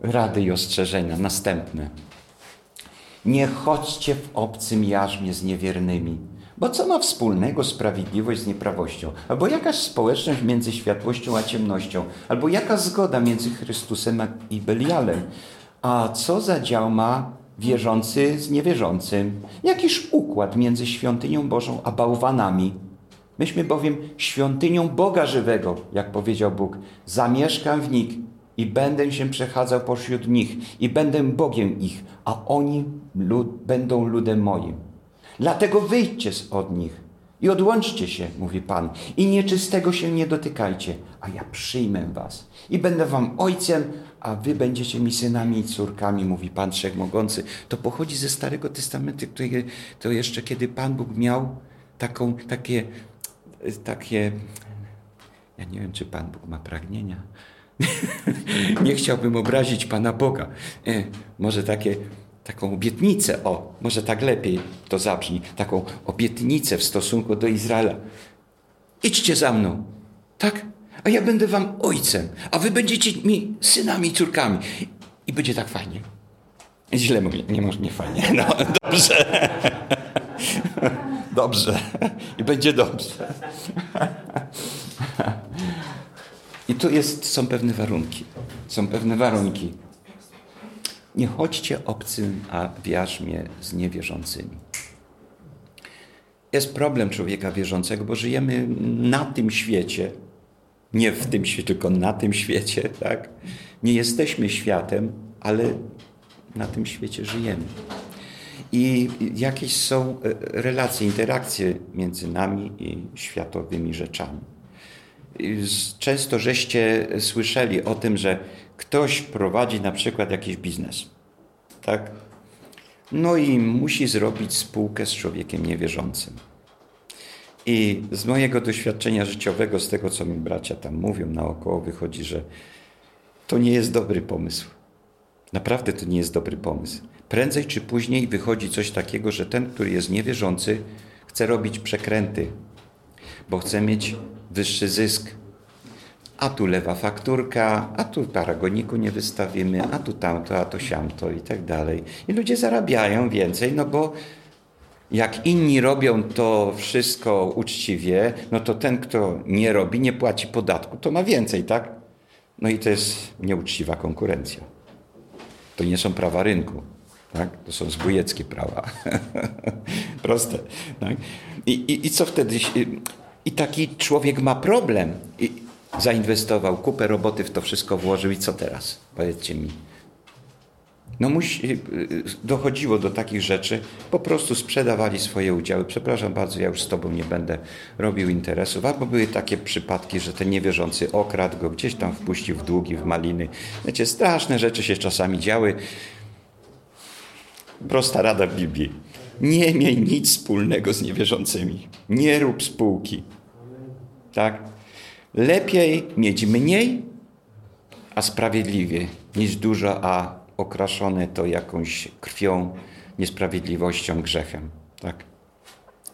Rady i ostrzeżenia następne. Nie chodźcie w obcym jarzmie z niewiernymi. Bo co ma wspólnego sprawiedliwość z nieprawością? Albo jakaś społeczność między światłością a ciemnością? Albo jaka zgoda między Chrystusem i Belialem? A co za dział ma wierzący z niewierzącym? Jakiż układ między świątynią Bożą a bałwanami? Myśmy bowiem świątynią Boga żywego, jak powiedział Bóg. Zamieszkam w nich i będę się przechadzał pośród nich i będę Bogiem ich, a oni lud, będą ludem moim. Dlatego wyjdźcie od nich I odłączcie się, mówi Pan, i nieczystego się nie dotykajcie, a ja przyjmę was. I będę wam ojcem, a wy będziecie mi synami i córkami, mówi Pan Wszechmogący. To pochodzi ze Starego Testamentu, który, to jeszcze kiedy Pan Bóg miał taką, takie, takie, ja nie wiem, czy Pan Bóg ma pragnienia. Nie chciałbym obrazić Pana Boga. E, może takie taką obietnicę, o, może tak lepiej to zabrzmi, taką obietnicę w stosunku do Izraela. Idźcie za mną, tak? A ja będę wam ojcem, a wy będziecie mi synami i córkami. I będzie tak fajnie. Źle mówię, nie może nie fajnie. No, dobrze. Dobrze. I będzie dobrze. I tu jest, są pewne warunki. Są pewne warunki. Nie chodźcie obcym, a w jarzmie z niewierzącymi. Jest problem człowieka wierzącego, bo żyjemy na tym świecie, nie w tym świecie, tylko na tym świecie, tak? Nie jesteśmy światem, ale na tym świecie żyjemy. I jakieś są e, relacje, interakcje między nami i światowymi rzeczami. Często żeście słyszeli o tym, że ktoś prowadzi na przykład jakiś biznes, tak? No i musi zrobić spółkę z człowiekiem niewierzącym. I z mojego doświadczenia życiowego, z tego co mi bracia tam mówią naokoło, wychodzi, że to nie jest dobry pomysł. Naprawdę to nie jest dobry pomysł. Prędzej czy później wychodzi coś takiego, że ten, który jest niewierzący, chce robić przekręty, bo chce mieć wyższy zysk, a tu lewa fakturka, a tu paragoniku nie wystawimy, a tu tamto, a to siamto i tak dalej. I ludzie zarabiają więcej, no bo jak inni robią to wszystko uczciwie, no to ten, kto nie robi, nie płaci podatku, to ma więcej, tak? No i to jest nieuczciwa konkurencja. To nie są prawa rynku. Tak? To są zbójeckie prawa. Proste. Tak? I, i, I co wtedy? I taki człowiek ma problem. I, zainwestował, kupę roboty w to wszystko włożył i co teraz? Powiedzcie mi. No musi, y, y, dochodziło do takich rzeczy, po prostu sprzedawali swoje udziały. Przepraszam bardzo, ja już z tobą nie będę robił interesów. Albo były takie przypadki, że ten niewierzący okradł go, gdzieś tam wpuścił w długi, w maliny. Wiecie, straszne rzeczy się czasami działy. Prosta rada Biblii. Nie miej nic wspólnego z niewierzącymi. Nie rób spółki. Tak? Lepiej mieć mniej, a sprawiedliwie, niż dużo, a okraszone to jakąś krwią, niesprawiedliwością, grzechem. Tak?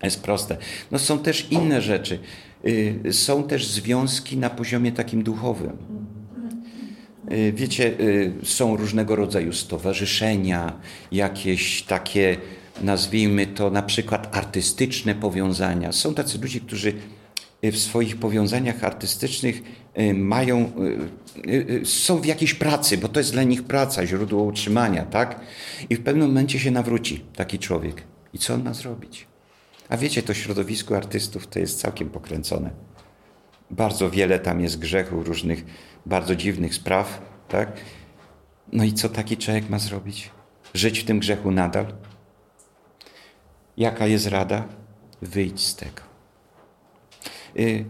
Jest proste. No są też inne rzeczy. Y, są też związki na poziomie takim duchowym. Y, wiecie, y, są różnego rodzaju stowarzyszenia, jakieś takie, nazwijmy to na przykład artystyczne powiązania. Są tacy ludzie, którzy Y, w swoich powiązaniach artystycznych y, mają, y, są w jakiejś pracy, bo to jest dla nich praca, źródło utrzymania, tak? I w pewnym momencie się nawróci taki człowiek. I co on ma zrobić? A wiecie, to środowisko artystów to jest całkiem pokręcone. Bardzo wiele tam jest grzechów, różnych bardzo dziwnych spraw, tak? No i co taki człowiek ma zrobić? Żyć w tym grzechu nadal? Jaka jest rada? Wyjdź z tego. Y,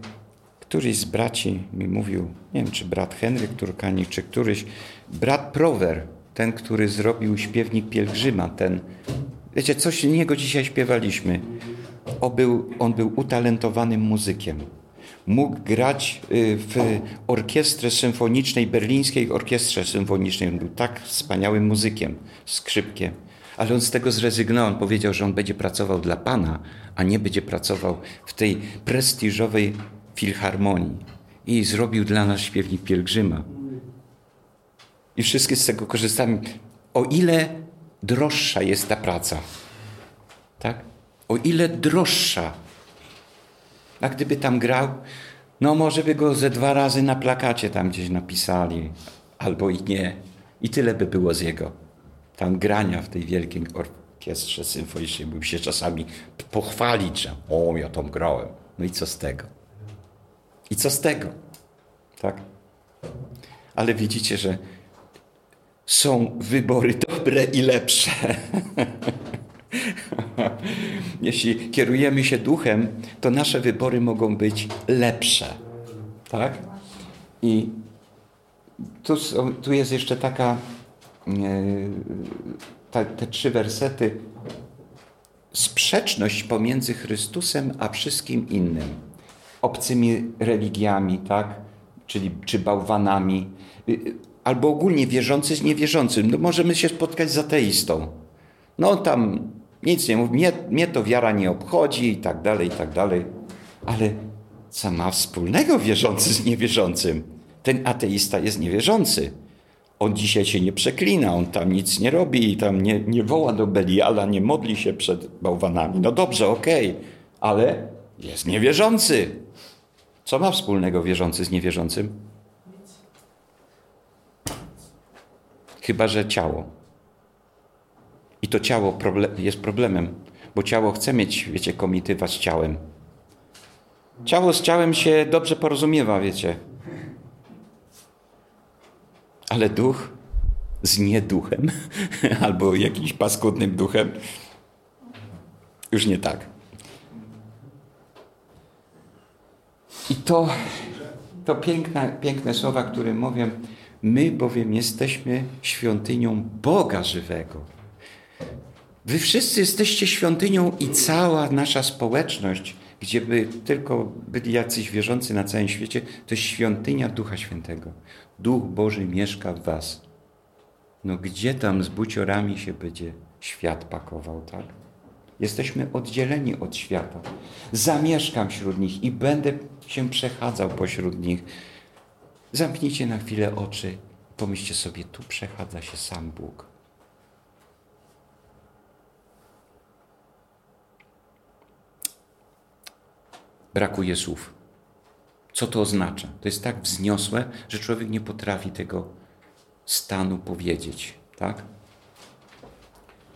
któryś z braci mi mówił, nie wiem czy brat Henryk Turkanik, czy któryś, brat Prower, ten, który zrobił śpiewnik pielgrzyma, ten, wiecie, coś niego dzisiaj śpiewaliśmy. On był, on był utalentowanym muzykiem. Mógł grać y, w orkiestrze symfonicznej, berlińskiej orkiestrze symfonicznej. On był tak wspaniałym muzykiem, skrzypkiem. Ale on z tego zrezygnował. On powiedział, że on będzie pracował dla Pana, a nie będzie pracował w tej prestiżowej filharmonii. I zrobił dla nas śpiewnik pielgrzyma. I wszyscy z tego korzystamy. O ile droższa jest ta praca, tak? O ile droższa. A gdyby tam grał, no może by go ze dwa razy na plakacie tam gdzieś napisali, albo i nie. I tyle by było z jego tam grania w tej wielkiej orkiestrze symfonicznej, bym się czasami pochwalić, że o, ja tam grałem. No i co z tego? I co z tego? Tak? Ale widzicie, że są wybory dobre i lepsze. jeśli kierujemy się duchem, to nasze wybory mogą być lepsze. Tak? I tu, tu jest jeszcze taka, e, ta, te trzy wersety. Sprzeczność pomiędzy Chrystusem a wszystkim innym. Obcymi religiami, tak? Czyli czy bałwanami, y, albo ogólnie wierzący z niewierzącym. No możemy się spotkać z ateistą. No tam nic nie mówi, mnie, mnie to wiara nie obchodzi i tak dalej, i tak dalej. Ale co ma wspólnego wierzący z niewierzącym? Ten ateista jest niewierzący. On dzisiaj się nie przeklina, on tam nic nie robi i tam nie, nie woła do Beliala, nie modli się przed bałwanami. No dobrze, okej, okay, ale jest niewierzący. Co ma wspólnego wierzący z niewierzącym? Chyba, że ciało. I to ciało jest problemem, bo ciało chce mieć, wiecie, komitywa z ciałem. Ciało z ciałem się dobrze porozumiewa, wiecie. Ale duch z nieduchem albo jakimś paskudnym duchem już nie tak. I to, to piękne, piękne słowa, które mówię, my bowiem jesteśmy świątynią Boga żywego. Wy wszyscy jesteście świątynią i cała nasza społeczność, gdzie by tylko byli jacyś wierzący na całym świecie, to świątynia Ducha Świętego. Duch Boży mieszka w was. No gdzie tam z buciorami się będzie świat pakował, tak? Jesteśmy oddzieleni od świata. Zamieszkam wśród nich i będę się przechadzał pośród nich. Zamknijcie na chwilę oczy. Pomyślcie sobie, tu przechadza się sam Bóg. Brakuje słów. Co to oznacza? To jest tak wzniosłe, że człowiek nie potrafi tego stanu powiedzieć. Tak?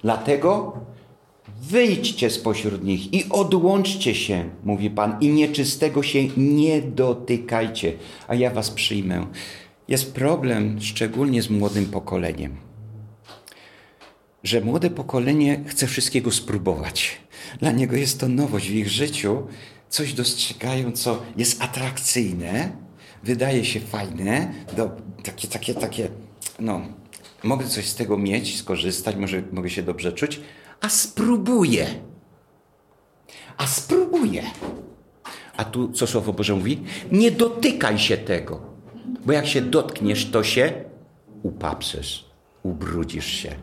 Dlatego Wyjdźcie spośród nich i odłączcie się, mówi Pan, i nieczystego się nie dotykajcie, a ja was przyjmę. Jest problem szczególnie z młodym pokoleniem, że młode pokolenie chce wszystkiego spróbować. Dla niego jest to nowość w ich życiu, coś dostrzegają, co jest atrakcyjne, wydaje się fajne, do, takie, takie, takie, no, mogę coś z tego mieć, skorzystać, może mogę się dobrze czuć, a spróbuję. A spróbuję. A tu co Słowo Boże mówi? Nie dotykaj się tego, bo jak się dotkniesz, to się upaprzesz, ubrudzisz się.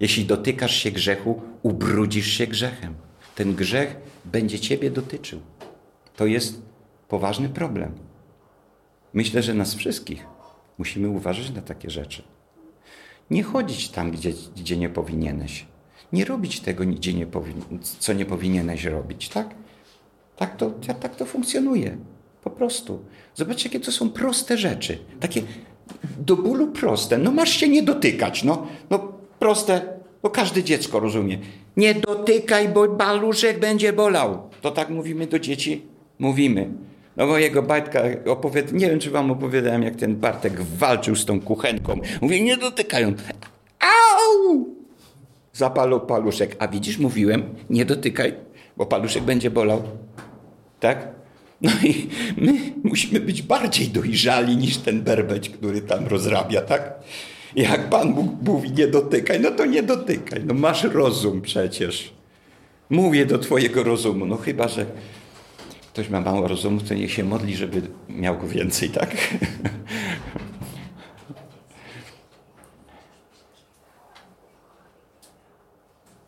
Jeśli dotykasz się grzechu, ubrudzisz się grzechem. Ten grzech będzie ciebie dotyczył. To jest poważny problem. Myślę, że nas wszystkich musimy uważać na takie rzeczy. Nie chodzić tam, gdzie, gdzie nie powinieneś. Nie robić tego, gdzie nie co nie powinieneś robić, tak? Tak to, tak to funkcjonuje. Po prostu. Zobaczcie, jakie to są proste rzeczy. Takie do bólu proste. No masz się nie dotykać. No, no proste. No każde dziecko rozumie. Nie dotykaj, bo baluszek będzie bolał. To tak mówimy do dzieci? Mówimy. No mojego Bartka opowiada, nie wiem czy wam opowiadałem, jak ten Bartek walczył z tą kuchenką. Mówię, nie dotykają. Au! Zapalał paluszek. A widzisz, mówiłem, nie dotykaj, bo paluszek będzie bolał. Tak? No i my musimy być bardziej dojrzali niż ten berbeć, który tam rozrabia, tak? Jak Pan Bóg mówi nie dotykaj, no to nie dotykaj. No masz rozum przecież. Mówię do twojego rozumu. No chyba, że ktoś ma mało rozumu, to niech się modli, żeby miał go więcej, tak?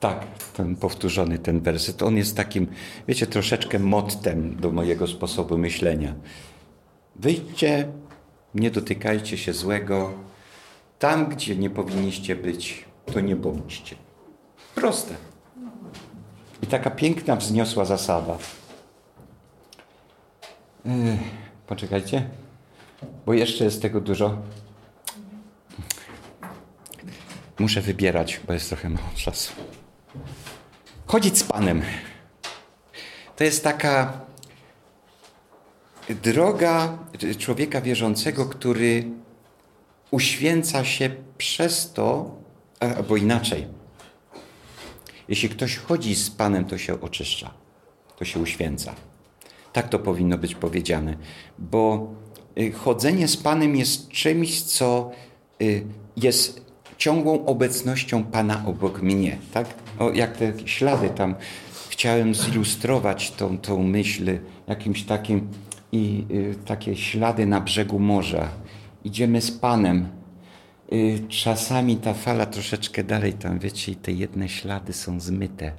Tak, ten powtórzony ten werset. On jest takim, wiecie, troszeczkę mottem do mojego sposobu myślenia. Wyjdźcie, nie dotykajcie się złego. Tam, gdzie nie powinniście być, to nie bądźcie. Proste. I taka piękna, wzniosła zasada. Yy, poczekajcie, bo jeszcze jest tego dużo. Muszę wybierać, bo jest trochę mało czasu. Chodzić z Panem. To jest taka droga człowieka wierzącego, który uświęca się przez to, albo inaczej. Jeśli ktoś chodzi z Panem, to się oczyszcza, to się uświęca. Tak to powinno być powiedziane, bo y, chodzenie z Panem jest czymś, co y, jest ciągłą obecnością Pana obok mnie. Tak? O, jak te ślady tam chciałem zilustrować tą, tą myśl jakimś takim i y, takie ślady na brzegu morza. Idziemy z Panem. Y, czasami ta fala troszeczkę dalej tam, wiecie, i te jedne ślady są zmyte.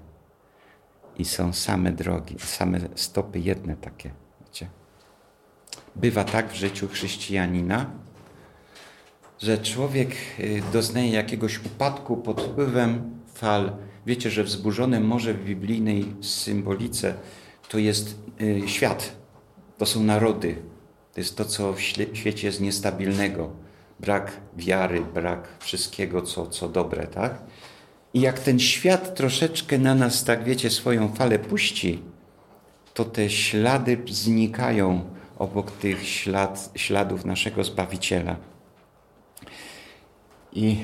I są same drogi, same stopy jedne takie, wiecie. Bywa tak w życiu chrześcijanina, że człowiek y, doznaje jakiegoś upadku pod wpływem fal. Wiecie, że wzburzone morze w biblijnej symbolice to jest y, świat, to są narody, to jest to, co w świecie jest niestabilnego. Brak wiary, brak wszystkiego, co, co dobre, tak? I jak ten świat troszeczkę na nas, tak wiecie, swoją falę puści, to te ślady znikają obok tych ślad, śladów naszego Zbawiciela. I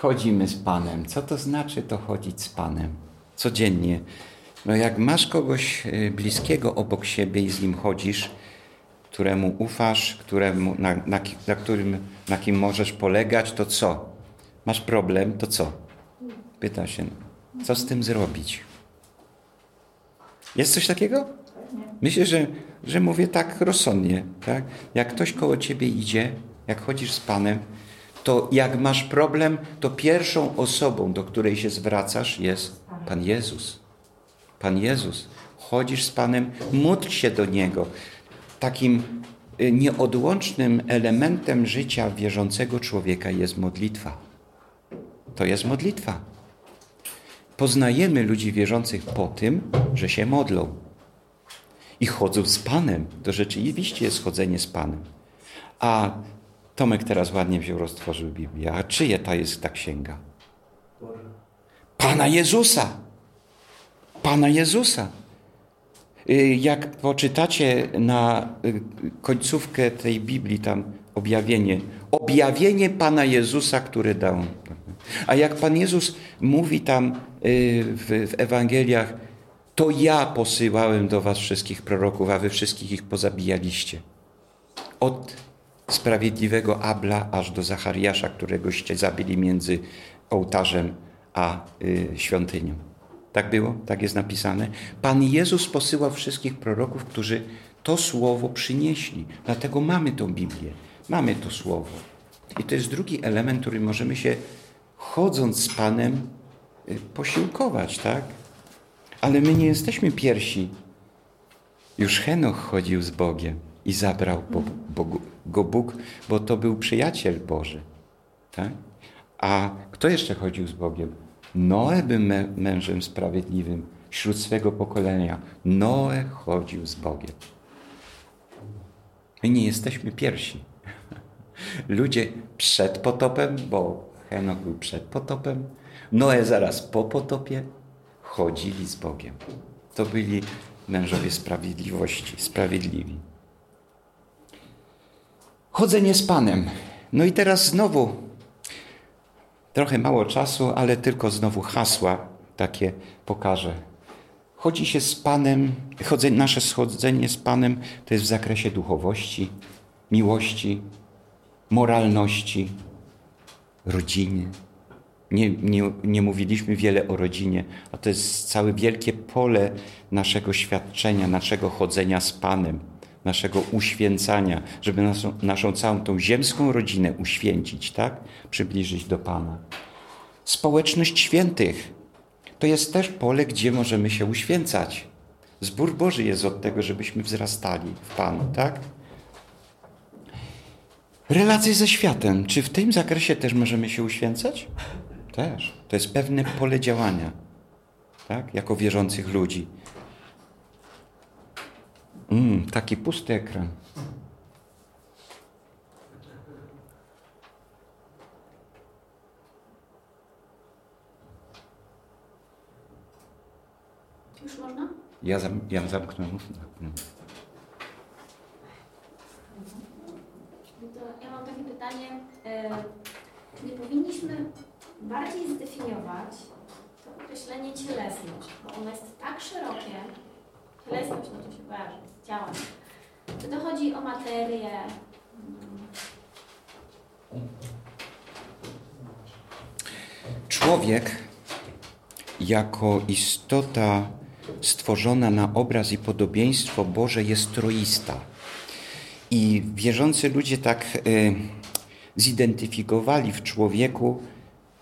chodzimy z Panem. Co to znaczy to chodzić z Panem? Codziennie. No jak masz kogoś y, bliskiego obok siebie i z nim chodzisz, któremu ufasz, któremu, na, na, na, którym, na kim możesz polegać, to co? Masz problem, to co? Pyta się, co z tym zrobić? Jest coś takiego? Myślę, że, że mówię tak rozsądnie. Tak? Jak ktoś koło ciebie idzie, jak chodzisz z Panem, to jak masz problem, to pierwszą osobą, do której się zwracasz, jest Pan Jezus. Pan Jezus. Chodzisz z Panem, módl się do Niego. Takim y, nieodłącznym elementem życia wierzącego człowieka jest modlitwa. To jest modlitwa. Poznajemy ludzi wierzących po tym, że się modlą. I chodzą z Panem. To rzeczywiście jest chodzenie z Panem. A Tomek teraz ładnie wziął, roztworzył Biblię. A czyje ta jest ta księga? Pana Jezusa. Pana Jezusa. Y, jak poczytacie na y, końcówkę tej Biblii, tam objawienie, objawienie Pana Jezusa, który dał. A jak Pan Jezus mówi tam y, w, Ewangeliach, to ja posyłałem do was wszystkich proroków, a wy wszystkich ich pozabijaliście. Od sprawiedliwego Abla aż do Zachariasza, któregoście zabili między ołtarzem a świątynią. Tak było? Tak jest napisane. Pan Jezus posyłał wszystkich proroków, którzy to słowo przynieśli. Dlatego mamy tą Biblię, mamy to słowo. I to jest drugi element, który możemy się chodząc z Panem y, posiłkować, tak? Ale my nie jesteśmy pierwsi. Już Henoch chodził z Bogiem i zabrał go Bóg, bo to był przyjaciel Boży. Tak? A kto jeszcze chodził z Bogiem? Noe był mężem sprawiedliwym wśród swego pokolenia. Noe chodził z Bogiem. My nie jesteśmy pierwsi. Ludzie przed potopem, bo Henok był przed potopem, Noe zaraz po potopie, chodzili z Bogiem. To byli mężowie sprawiedliwości, sprawiedliwi. Chodzenie z Panem. No i teraz znowu, trochę mało czasu, ale tylko znowu hasła takie pokażę. Chodzi się z Panem, chodzenie, nasze schodzenie z Panem to jest w zakresie duchowości, miłości, moralności, rodziny. Nie, nie, nie mówiliśmy wiele o rodzinie, a to jest całe wielkie pole naszego świadczenia, naszego chodzenia z Panem naszego uświęcania, żeby naszą, naszą całą tą ziemską rodzinę uświęcić, tak? Przybliżyć do Pana. Społeczność świętych to jest też pole, gdzie możemy się uświęcać. Zbór Boży jest od tego, żebyśmy wzrastali w Panu, tak? Relacje ze światem. Czy w tym zakresie też możemy się uświęcać? Też. To jest pewne pole działania, tak? Jako wierzących ludzi. Mm, taki pusty ekran. Już można? Ja, zam, ja zamknąłem. No to ja mam takie pytanie. E, czy nie powinniśmy bardziej zdefiniować to określenie cielesność, bo ono jest tak szerokie, cielesność, no to się kojarzy z ciałem, to chodzi o materię, Człowiek jako istota stworzona na obraz i podobieństwo Boże jest troista. I wierzący ludzie tak y, zidentyfikowali w człowieku,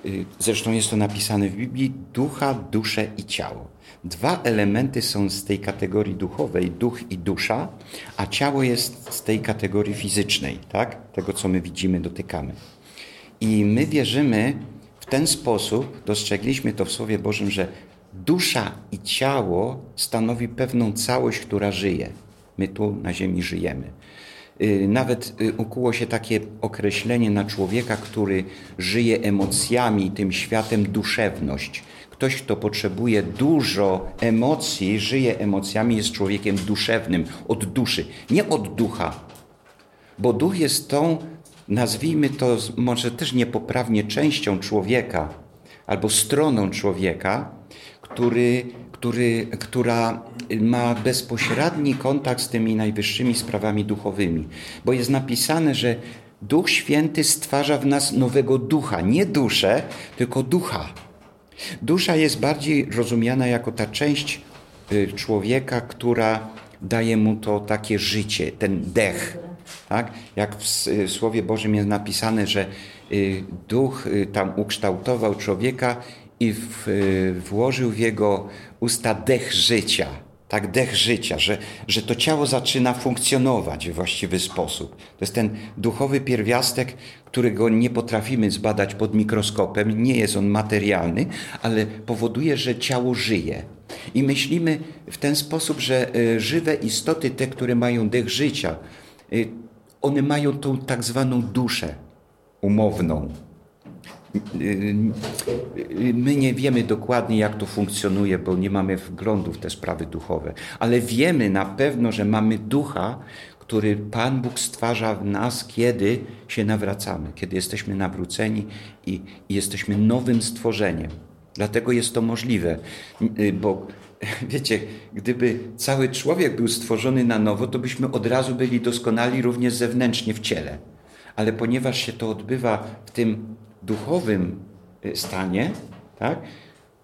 y, zresztą jest to napisane w Biblii, ducha, duszę i ciało. Dwa elementy są z tej kategorii duchowej, duch i dusza, a ciało jest z tej kategorii fizycznej, tak? Tego, co my widzimy, dotykamy. I my wierzymy w ten sposób, dostrzegliśmy to w Słowie Bożym, że dusza i ciało stanowi pewną całość, która żyje. My tu na ziemi żyjemy. Y, nawet y, ukuło się takie określenie na człowieka, który żyje emocjami, tym światem duszewność. Ktoś, kto potrzebuje dużo emocji, żyje emocjami, jest człowiekiem duszewnym, od duszy, nie od ducha. Bo duch jest tą, nazwijmy to może też niepoprawnie, częścią człowieka albo stroną człowieka, który, który, która ma bezpośredni kontakt z tymi najwyższymi sprawami duchowymi. Bo jest napisane, że Duch Święty stwarza w nas nowego ducha, nie duszę, tylko ducha. Dusza jest bardziej rozumiana jako ta część y, człowieka, która daje mu to takie życie, ten dech. Tak? Jak w y, Słowie Bożym jest napisane, że y, duch tam ukształtował człowieka i włożył w jego usta dech życia. Tak, dech życia, że, że to ciało zaczyna funkcjonować w właściwy sposób. To jest ten duchowy pierwiastek, którego nie potrafimy zbadać pod mikroskopem, nie jest on materialny, ale powoduje, że ciało żyje. I myślimy w ten sposób, że e, żywe istoty, te, które mają dech życia, e, one mają tą tak zwaną duszę umowną, My nie wiemy dokładnie, jak to funkcjonuje, bo nie mamy wglądu w te sprawy duchowe, ale wiemy na pewno, że mamy ducha, który Pan Bóg stwarza w nas, kiedy się nawracamy, kiedy jesteśmy nawróceni i, i jesteśmy nowym stworzeniem. Dlatego jest to możliwe, bo wiecie, gdyby cały człowiek był stworzony na nowo, to byśmy od razu byli doskonali również zewnętrznie w ciele. Ale ponieważ się to odbywa w tym duchowym y, stanie, tak,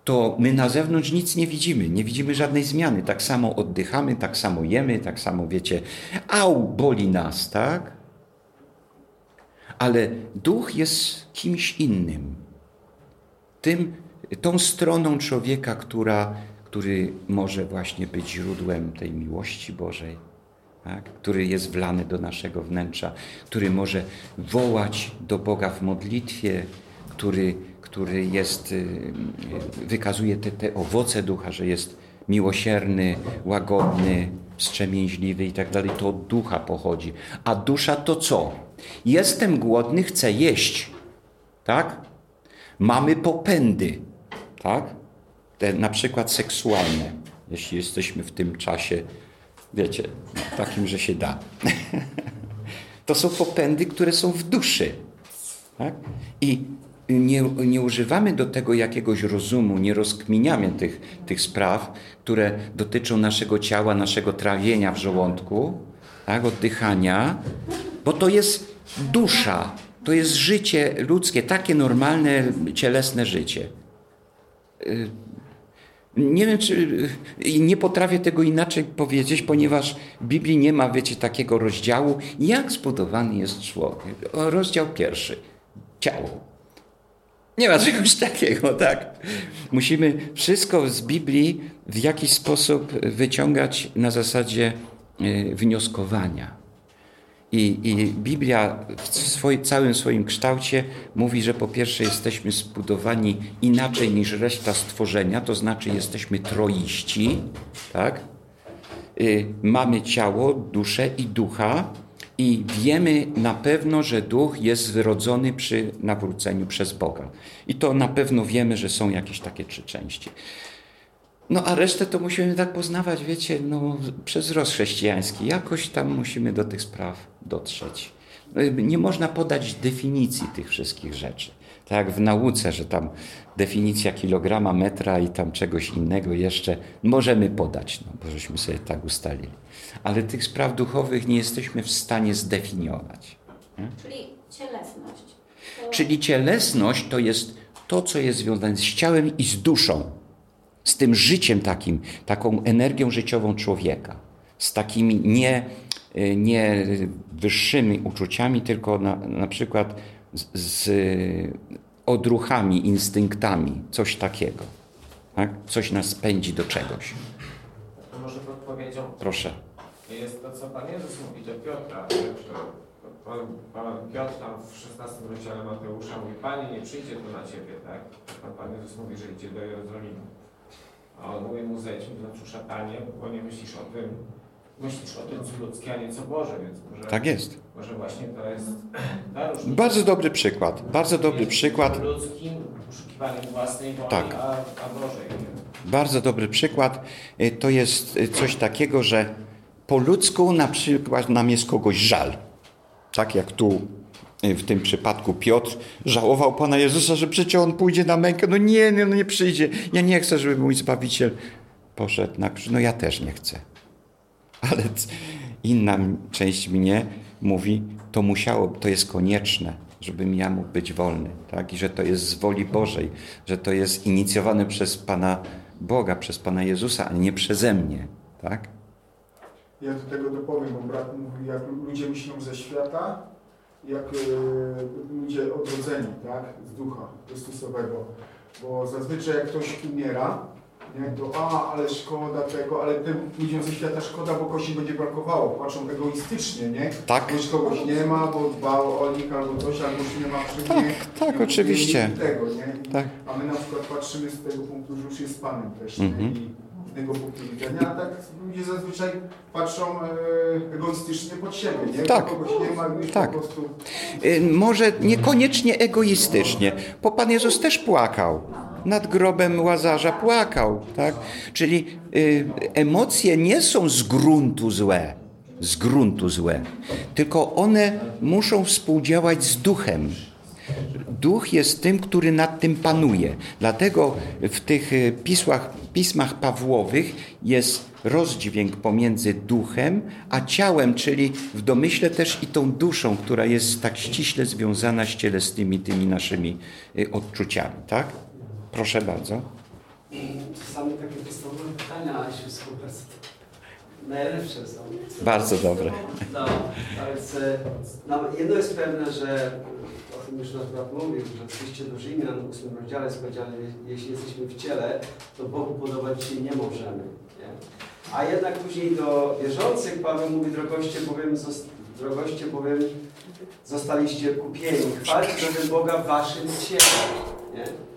to my na zewnątrz nic nie widzimy, nie widzimy żadnej zmiany. Tak samo oddychamy, tak samo jemy, tak samo wiecie, au, boli nas, tak? Ale duch jest kimś innym. Tym, tą stroną człowieka, która, który może właśnie być źródłem tej miłości Bożej tak? który jest wlany do naszego wnętrza, który może wołać do Boga w modlitwie, który, który jest, y, wykazuje te, te owoce ducha, że jest miłosierny, łagodny, wstrzemięźliwy i tak dalej. To od ducha pochodzi. A dusza to co? Jestem głodny, chcę jeść. Tak? Mamy popędy. Tak? Te na przykład seksualne. Jeśli jesteśmy w tym czasie wiecie, takim, że się da. To są popędy, które są w duszy. Tak? I nie, nie używamy do tego jakiegoś rozumu, nie rozkminiamy tych, tych spraw, które dotyczą naszego ciała, naszego trawienia w żołądku, tak? oddychania, bo to jest dusza, to jest życie ludzkie, takie normalne, cielesne życie. Y, nie wiem, czy nie potrafię tego inaczej powiedzieć, ponieważ w Biblii nie ma, wiecie, takiego rozdziału, jak zbudowany jest człowiek. Rozdział pierwszy. Ciało. Nie ma czegoś takiego, tak? Musimy wszystko z Biblii w jakiś sposób wyciągać na zasadzie e, wnioskowania. I, I, Biblia w całym swoim kształcie mówi, że po pierwsze jesteśmy zbudowani inaczej niż reszta stworzenia, to znaczy jesteśmy troiści, tak? Y, mamy ciało, duszę i ducha i wiemy na pewno, że duch jest wyrodzony przy nawróceniu przez Boga. I to na pewno wiemy, że są jakieś takie trzy części. No a resztę to musimy tak poznawać, wiecie, no, przez wzrost chrześcijański. Jakoś tam musimy do tych spraw dotrzeć. No, nie można podać definicji tych wszystkich rzeczy. Tak jak w nauce, że tam definicja kilograma, metra i tam czegoś innego jeszcze możemy podać, no, bo żeśmy sobie tak ustalili. Ale tych spraw duchowych nie jesteśmy w stanie zdefiniować. Nie? Czyli cielesność. To Czyli cielesność to jest to, co jest związane z ciałem i z duszą, z tym życiem takim, taką energią życiową człowieka, z takimi nie, y, nie wyższymi uczuciami, tylko na, na przykład z, z odruchami, instynktami, coś takiego. Tak? Coś nas pędzi do czegoś. To może podpowiedzią Proszę. jest to, co Pan Jezus mówi do Piotra. Pan, Pan Piotr tam w 16 rozdziale Mateusza mówi, Panie, nie przyjdzie tu na Ciebie, tak? Pan Jezus mówi, że idzie do Jerozolimy. A on mówi mu, zejdź mi do szatanie, bo nie myślisz o tym, myślisz o tym, co ludzkie, a nie co Boże, więc może, Tak jest. może właśnie to jest ta różnica. Bardzo dobry przykład. Bardzo dobry przykład. Ludzkim poszukiwaniem własnej woli, Tak. a, a Bożej. Bardzo dobry przykład. Y, To jest y, coś takiego, że po ludzku na przykład nam jest kogoś żal. Tak jak tu w tym przypadku Piotr żałował Pana Jezusa, że przecież On pójdzie na mękę. No nie, nie, no nie przyjdzie. Ja nie chcę, żeby mój Zbawiciel poszedł na krzyż. No ja też nie chcę. Ale inna część mnie mówi, to musiało, to jest konieczne, żebym ja mógł być wolny. Tak? I że to jest z woli Bożej, że to jest inicjowane przez Pana Boga, przez Pana Jezusa, a nie przeze mnie. Tak? Ja do tego dopowiem, bo brat mówi, jak ludzie myślą ze świata, jak e, ludzie odrodzeni, tak, z ducha Chrystusowego. Bo zazwyczaj jak ktoś umiera, nie, to a, ale szkoda tego, ale tym ludziom ze świata szkoda, bo kości będzie brakowało. Patrzą egoistycznie, nie? Tak? Już kogoś nie ma, bo dbał o nich albo coś, albo już nie ma przy Tak, mnie. tak, I- oczywiście. Tego, nie? I- Tak. A my na przykład patrzymy z tego punktu, że już jest Panem też, Mhm. nie? Innego punktu widzenia, a tak ludzie zazwyczaj patrzą e, egoistycznie pod siebie, nie? Tak. Kogoś nie ma, Tak. po prostu... Y, Może niekoniecznie egoistycznie, bo Pan Jezus też płakał. Nad grobem Łazarza płakał, tak? Czyli y, emocje nie są z gruntu złe, z gruntu złe, tylko one muszą współdziałać z duchem. Duch jest tym, który nad tym panuje. Dlatego w tych y, pismach, pismach Pawłowych jest rozdźwięk pomiędzy duchem a ciałem, czyli w domyśle też i tą duszą, która jest tak ściśle związana z cielesnymi tymi naszymi y, odczuciami. Tak? Proszę bardzo. Czasami takie podstawowe pytania się współpracy najlepsze są. Bardzo dobre. No, więc e, no, jedno jest pewne, że o tym już nasz brat mówił, że w liście do Rzymian w 8 rozdziale jest powiedziane, jeśli jesteśmy w ciele, to Bogu podobać się nie możemy. Nie? A jednak później do wierzących Paweł mówi, drogoście bowiem, drogoście bowiem zostaliście kupieni. Chwalcie bowiem Boga w waszym ciele. Nie?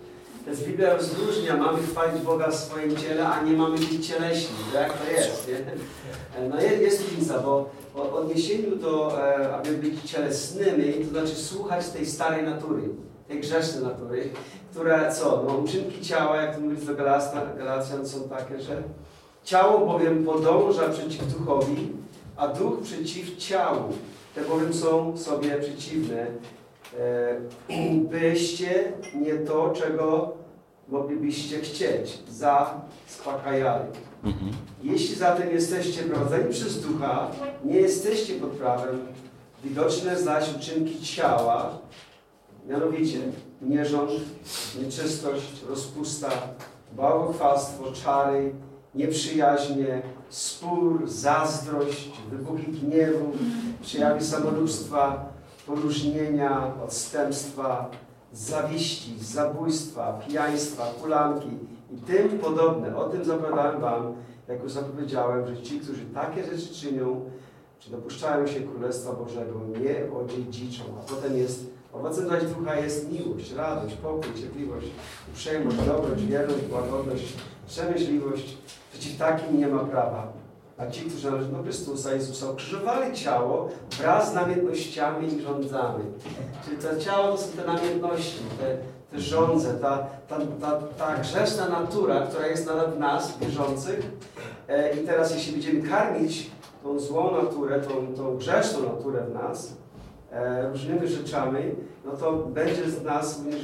Więc Biblia rozróżnia, mamy chwalić Boga w swoim ciele, a nie mamy być cieleśni. Jak to jest? Nie? No jest, różnica, bo w odniesieniu do, e, aby być cielesnymi, to znaczy słuchać tej starej natury, tej grzesznej natury, która co? No, uczynki ciała, jak to mówisz do Galacjan, są takie, że ciało bowiem podąża przeciw duchowi, a duch przeciw ciału. Te bowiem są sobie przeciwne. E, byście nie to, czego moglibyście chcieć, zaspokajali. Mhm. Jeśli zatem jesteście prowadzeni przez ducha, nie jesteście pod prawem, widoczne zaś uczynki ciała, mianowicie nierząd, nieczystość, rozpusta, bałwochwalstwo, czary, nieprzyjaźnie, spór, zazdrość, wybuchy gniewu, przejawy samolubstwa, poróżnienia, odstępstwa, zawiści, zabójstwa, pijaństwa, hulanki i tym podobne. O tym zapowiadałem Wam, jak już zapowiedziałem, że ci, którzy takie rzeczy czynią, czy dopuszczają się Królestwa Bożego, nie odziedziczą. A potem jest, owocem zaś ducha jest miłość, radość, pokój, cierpliwość, uprzejmość, dobroć, wierność, łagodność, przemyśliwość. Przeciw takim nie ma prawa. A ci, którzy należą do Chrystusa Jezusa, ukrzyżowali ciało wraz z namiętnościami i rządzami. Czyli to ciało to są te namiętności, te, te żądze, ta, ta, ta, ta grzeszna natura, która jest nadal w nas, wierzących. E, I teraz jeśli będziemy karmić tą złą naturę, tą, tą grzeszną naturę w nas, e, różnymi rzeczami, no to będzie z nas również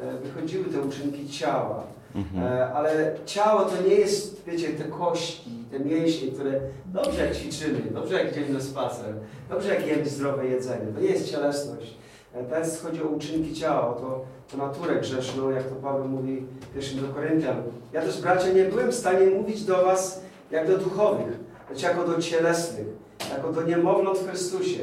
e, wychodziły te uczynki ciała. Mhm. E, Ale ciało to nie jest, wiecie, te kości, te mięśnie, które dobrze jak ćwiczymy, dobrze jak idziemy na spacer, dobrze jak jemy zdrowe jedzenie. To nie jest cielesność. E, Teraz chodzi o uczynki ciała, o to, to naturę grzeszną, jak to Paweł mówi w pierwszym do Koryntian. Ja też, bracia, nie byłem w stanie mówić do was jak do duchowych, lecz jako do cielesnych, jako do niemowląt w Chrystusie.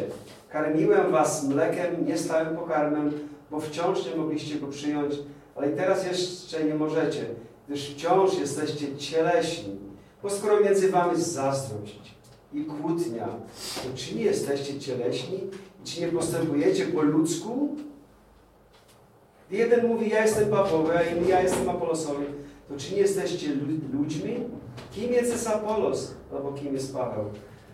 Karmiłem was mlekiem, nie stałym pokarmem, bo wciąż nie mogliście go przyjąć, ale teraz jeszcze nie możecie, gdyż wciąż jesteście cieleśni. Bo skoro między wami jest zazdrość i kłótnia, to czy nie jesteście cieleśni? Czy nie postępujecie po ludzku? Jeden mówi, ja jestem Pawłowy, a inny, ja jestem Apolosowy. To czy nie jesteście lu- ludźmi? Kim jest Apolos? Albo kim jest Paweł?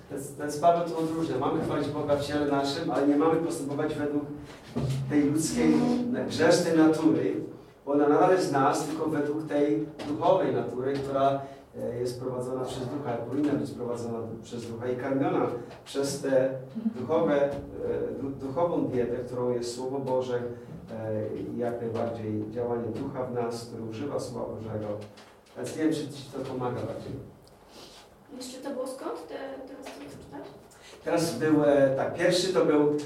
Ten, ten Paweł to odróżnia. Mamy chwalić Boga w ciele naszym, ale nie mamy postępować według tej ludzkiej, grzesznej natury, bo ona nadal jest z nas, tylko według tej duchowej natury, która e, jest prowadzona przez Ducha, powinna być prowadzona przez Ducha i karmiona przez te duchowe, e, du- duchową dietę, którą jest Słowo Boże e, i jak najbardziej działanie Ducha w nas, który używa Słowa Bożego. Więc nie wiem, czy Ci to pomaga bardziej. Jeszcze to było skąd? Te, teraz to? Teraz był, tak, pierwszy to był,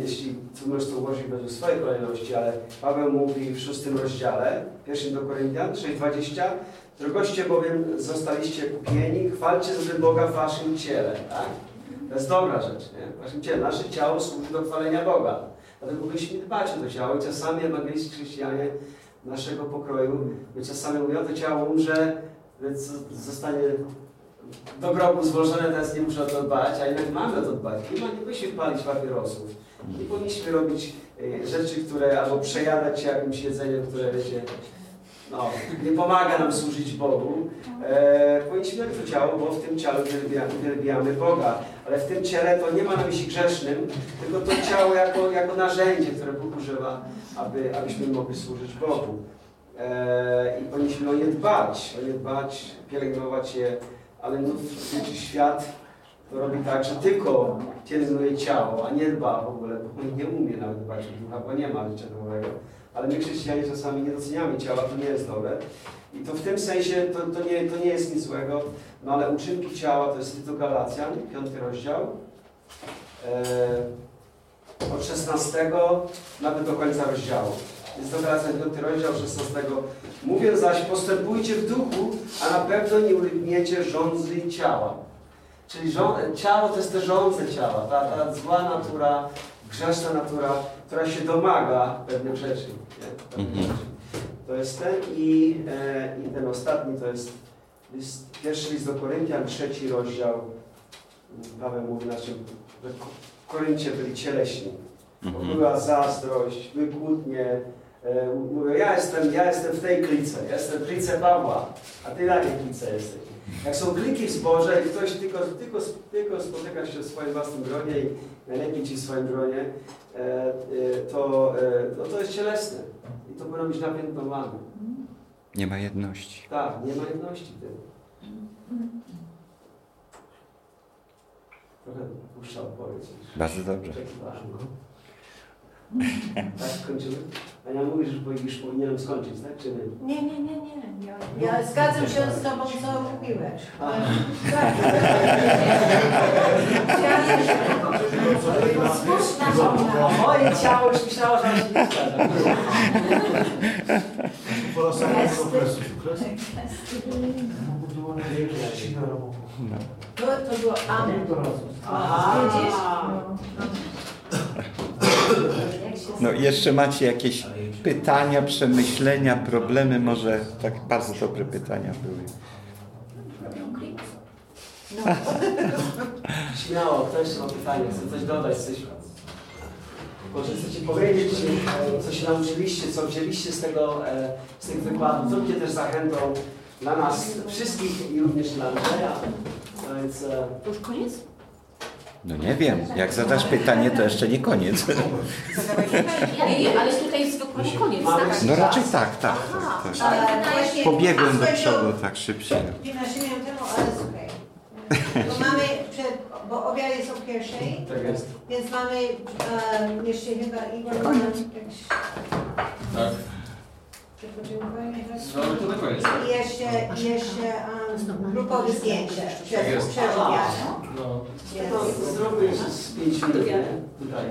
jeśli możesz to ułożyć według swojej kolejności, ale Paweł mówi w szóstym rozdziale, pierwszym do Koryntian 6,20 Drogoście bowiem zostaliście kupieni, chwalcie sobie Boga w waszym ciele, tak? To jest dobra rzecz, nie? Waszym ciele. Nasze ciało służy do chwalenia Boga. Dlatego powinniśmy dbać o to ciało. Czasami ewangelisty chrześcijanie naszego pokroju, my czasami mówią, to ciało umrze, więc zostanie do grobu złożone, teraz nie muszę o to dbać, a jednak mamy o to dbać. Nie, ma, nie powinniśmy palić papierosów. Nie powinniśmy robić e, rzeczy, które, albo przejadać się jakimś jedzeniem, które wiecie, no, nie pomaga nam służyć Bogu. E, powinniśmy to ciało, bo w tym ciele uwielbia, uwielbiamy Boga. Ale w tym ciele to nie ma na myśli grzesznym, tylko to ciało jako, jako narzędzie, które Bóg używa, aby, abyśmy mogli służyć Bogu. E, I powinniśmy o nie dbać, o nie dbać, pielęgnować je, ale wiecie, świat to robi tak, że tylko pielęgnuje ciało, a nie dba w ogóle, bo nie umie nawet dbać o ducha, bo nie ma życia duchowego. Ale my chrześcijanie czasami nie doceniamy ciała, to nie jest dobre. I to w tym sensie to, to, nie, to nie jest nic złego, no ale uczynki ciała to jest do Galacjan, piąty rozdział. E, od 16 nawet do końca rozdziału. Jest do Galacjan, piąty rozdział, 16. Mówiąc zaś, postępujcie w duchu, a na pewno nie ulegniecie rządzy ciała. Czyli żo- ciało to jest te żądze ciała, ta, ta zła natura, grzeszna natura, która się domaga pewnych rzeczy. Pewnych Mhm. rzeczy. To jest ten i, e, i ten ostatni to jest list, pierwszy list do Koryntian, trzeci rozdział. Paweł mówi na czym, że Ko- Koryncie byli cieleśni. Mhm. Była zazdrość, były kłótnie. E, mówią, ja jestem, ja jestem w tej klice, ja jestem w klice Pawła, a ty na jakiej klice jesteś? Jak są kliki w zborze i ktoś tylko, tylko, tylko spotyka się w swoim własnym gronie i najlepiej ci w swoim gronie, e, e, to, e, no to jest cielesne. I to powinno być napiętnowane. Nie ma jedności. Tak, nie ma jedności tym. Trochę puszcza odpowiedź. Bardzo dobrze. Tak, skończymy? Ania, mówisz, że powinieneś- powinienem skończyć, tak? Czy nie? Nie, nie, nie, nie. Ja, ja zgadzam się z Tobą, co mówiłeś. A. Tak. Słuszna żona. A moje ciało już myślało, że się nie zgadza. Po samego okresu. No. To, to było amen. Aha. Widzisz? no i jeszcze macie jakieś pytania, przemyślenia, problemy? Może tak bardzo dobre pytania były. Śmiało, ktoś ma pytanie, chce coś dodać, coś... Może chcecie powiedzieć, e, co się nauczyliście, co wzięliście z tego, e, z tych wykładów, co będzie też zachętą dla nas wszystkich i również dla Andrzeja. A Więc e, To już koniec? No nie wiem, jak zadasz pytanie, to jeszcze nie koniec. Nie, nie, ale tutaj jest dokładnie koniec, tak? No raczej tak, tak. Aha, tak, tak. Pobiegłem do przodu tak szybciej. 15 minut temu, ale słuchaj. Bo mamy przed bo obiad jest o pierwszej, Tak jest. więc mamy jeszcze chyba Igor Tak. No ale to na koniec. I jeszcze, jeszcze um, grupowe zdjęcie przed, jest. przed obiadem. No, No, Więc zróbmy jeszcze z 5 minut. nie? Tutaj.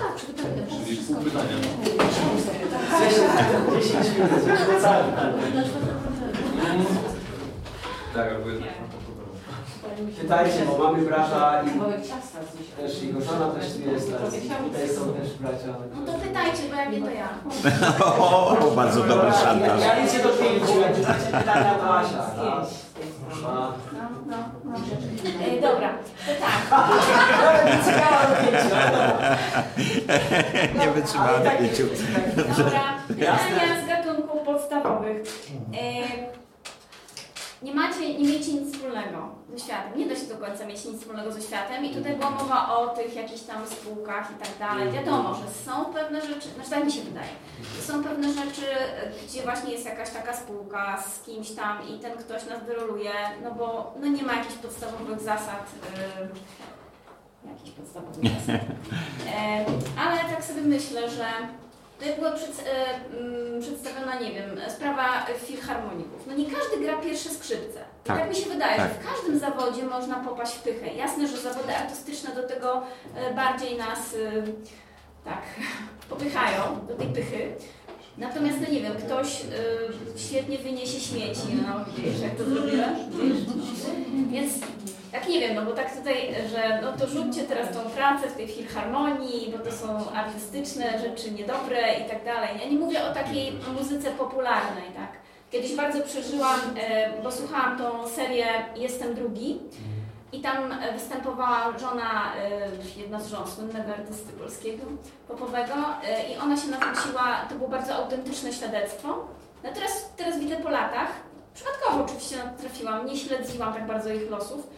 Tak, przygotowuję. czyli pół pytania. 10 minut, żeby było całe. Tak, jednak. Pytajcie, bo mamy brata i też jego żona też tu jest teraz. Tutaj są też bracia. No to pytajcie, bo jak nie to ja. O, bardzo dobry szantaż. Ja liczę do pięciu, jak pytania to Asia. Raz, dwa. No, no, no. E, dobra, to tak. Nie wytrzymałem pięciu. Dobra, pytania z gatunków podstawowych. E, nie macie, nie miecie nic wspólnego ze światem. Nie da się do końca mieć nic wspólnego ze światem i tutaj była mowa o tych jakichś tam spółkach i tak dalej. Wiadomo, że są pewne rzeczy, znaczy tak mi się wydaje, są pewne rzeczy, gdzie właśnie jest jakaś taka spółka z kimś tam i ten ktoś nas wyroluje, no bo no nie ma jakichś podstawowych zasad. Yy, jakichś podstawowych zasad. E, ale tak sobie myślę, że Tutaj była przed, e, mm, przedstawiona, nie wiem, sprawa filharmoników. No nie każdy gra pierwsze skrzypce. Tak, tak mi się wydaje, tak. że w każdym zawodzie można popaść w pychę. Jasne, że zawody artystyczne do tego e, bardziej nas e, tak popychają, do tej pychy. Natomiast, no nie wiem, ktoś e, świetnie wyniesie śmieci, no wiesz, jak to zrobiłem? Wiesz? Więc tak nie wiem, no bo tak tutaj, że no to rzućcie teraz tą pracę w tej filharmonii, bo to są artystyczne rzeczy niedobre i tak dalej. Ja nie mówię o takiej muzyce popularnej, tak. Kiedyś bardzo przeżyłam, e, bo słuchałam tą serię Jestem drugi i tam występowała żona, e, jedna z żon słynnego artysty polskiego, popowego e, i ona się nawróciła, to było bardzo autentyczne świadectwo. No teraz, teraz widzę po latach, przypadkowo oczywiście trafiłam, nie śledziłam tak bardzo ich losów,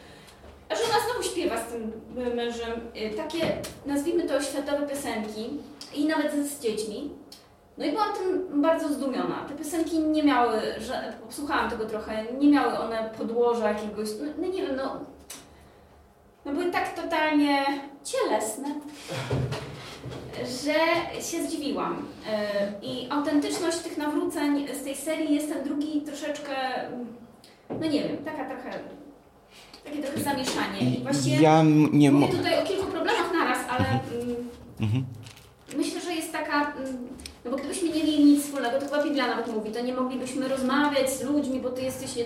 a żona znowu śpiewa z tym mężem y, takie, nazwijmy to, światowe piosenki i nawet z dziećmi. No i byłam tym bardzo zdumiona. Te piosenki nie miały, że, słuchałam tego trochę, nie miały one podłoża jakiegoś, no, no nie wiem, no, no były tak totalnie cielesne, że się zdziwiłam. Y, I autentyczność tych nawróceń z tej serii jest ten drugi troszeczkę, no nie wiem, taka trochę takie trochę zamieszanie. I właściwie Ja nie mówię tutaj o kilku problemach naraz, ale Mhm. myślę, że jest taka, mm, no bo gdybyśmy nie mieli nic wspólnego, to chyba Biblia nawet mówi, to nie moglibyśmy rozmawiać z ludźmi, bo ty jesteś,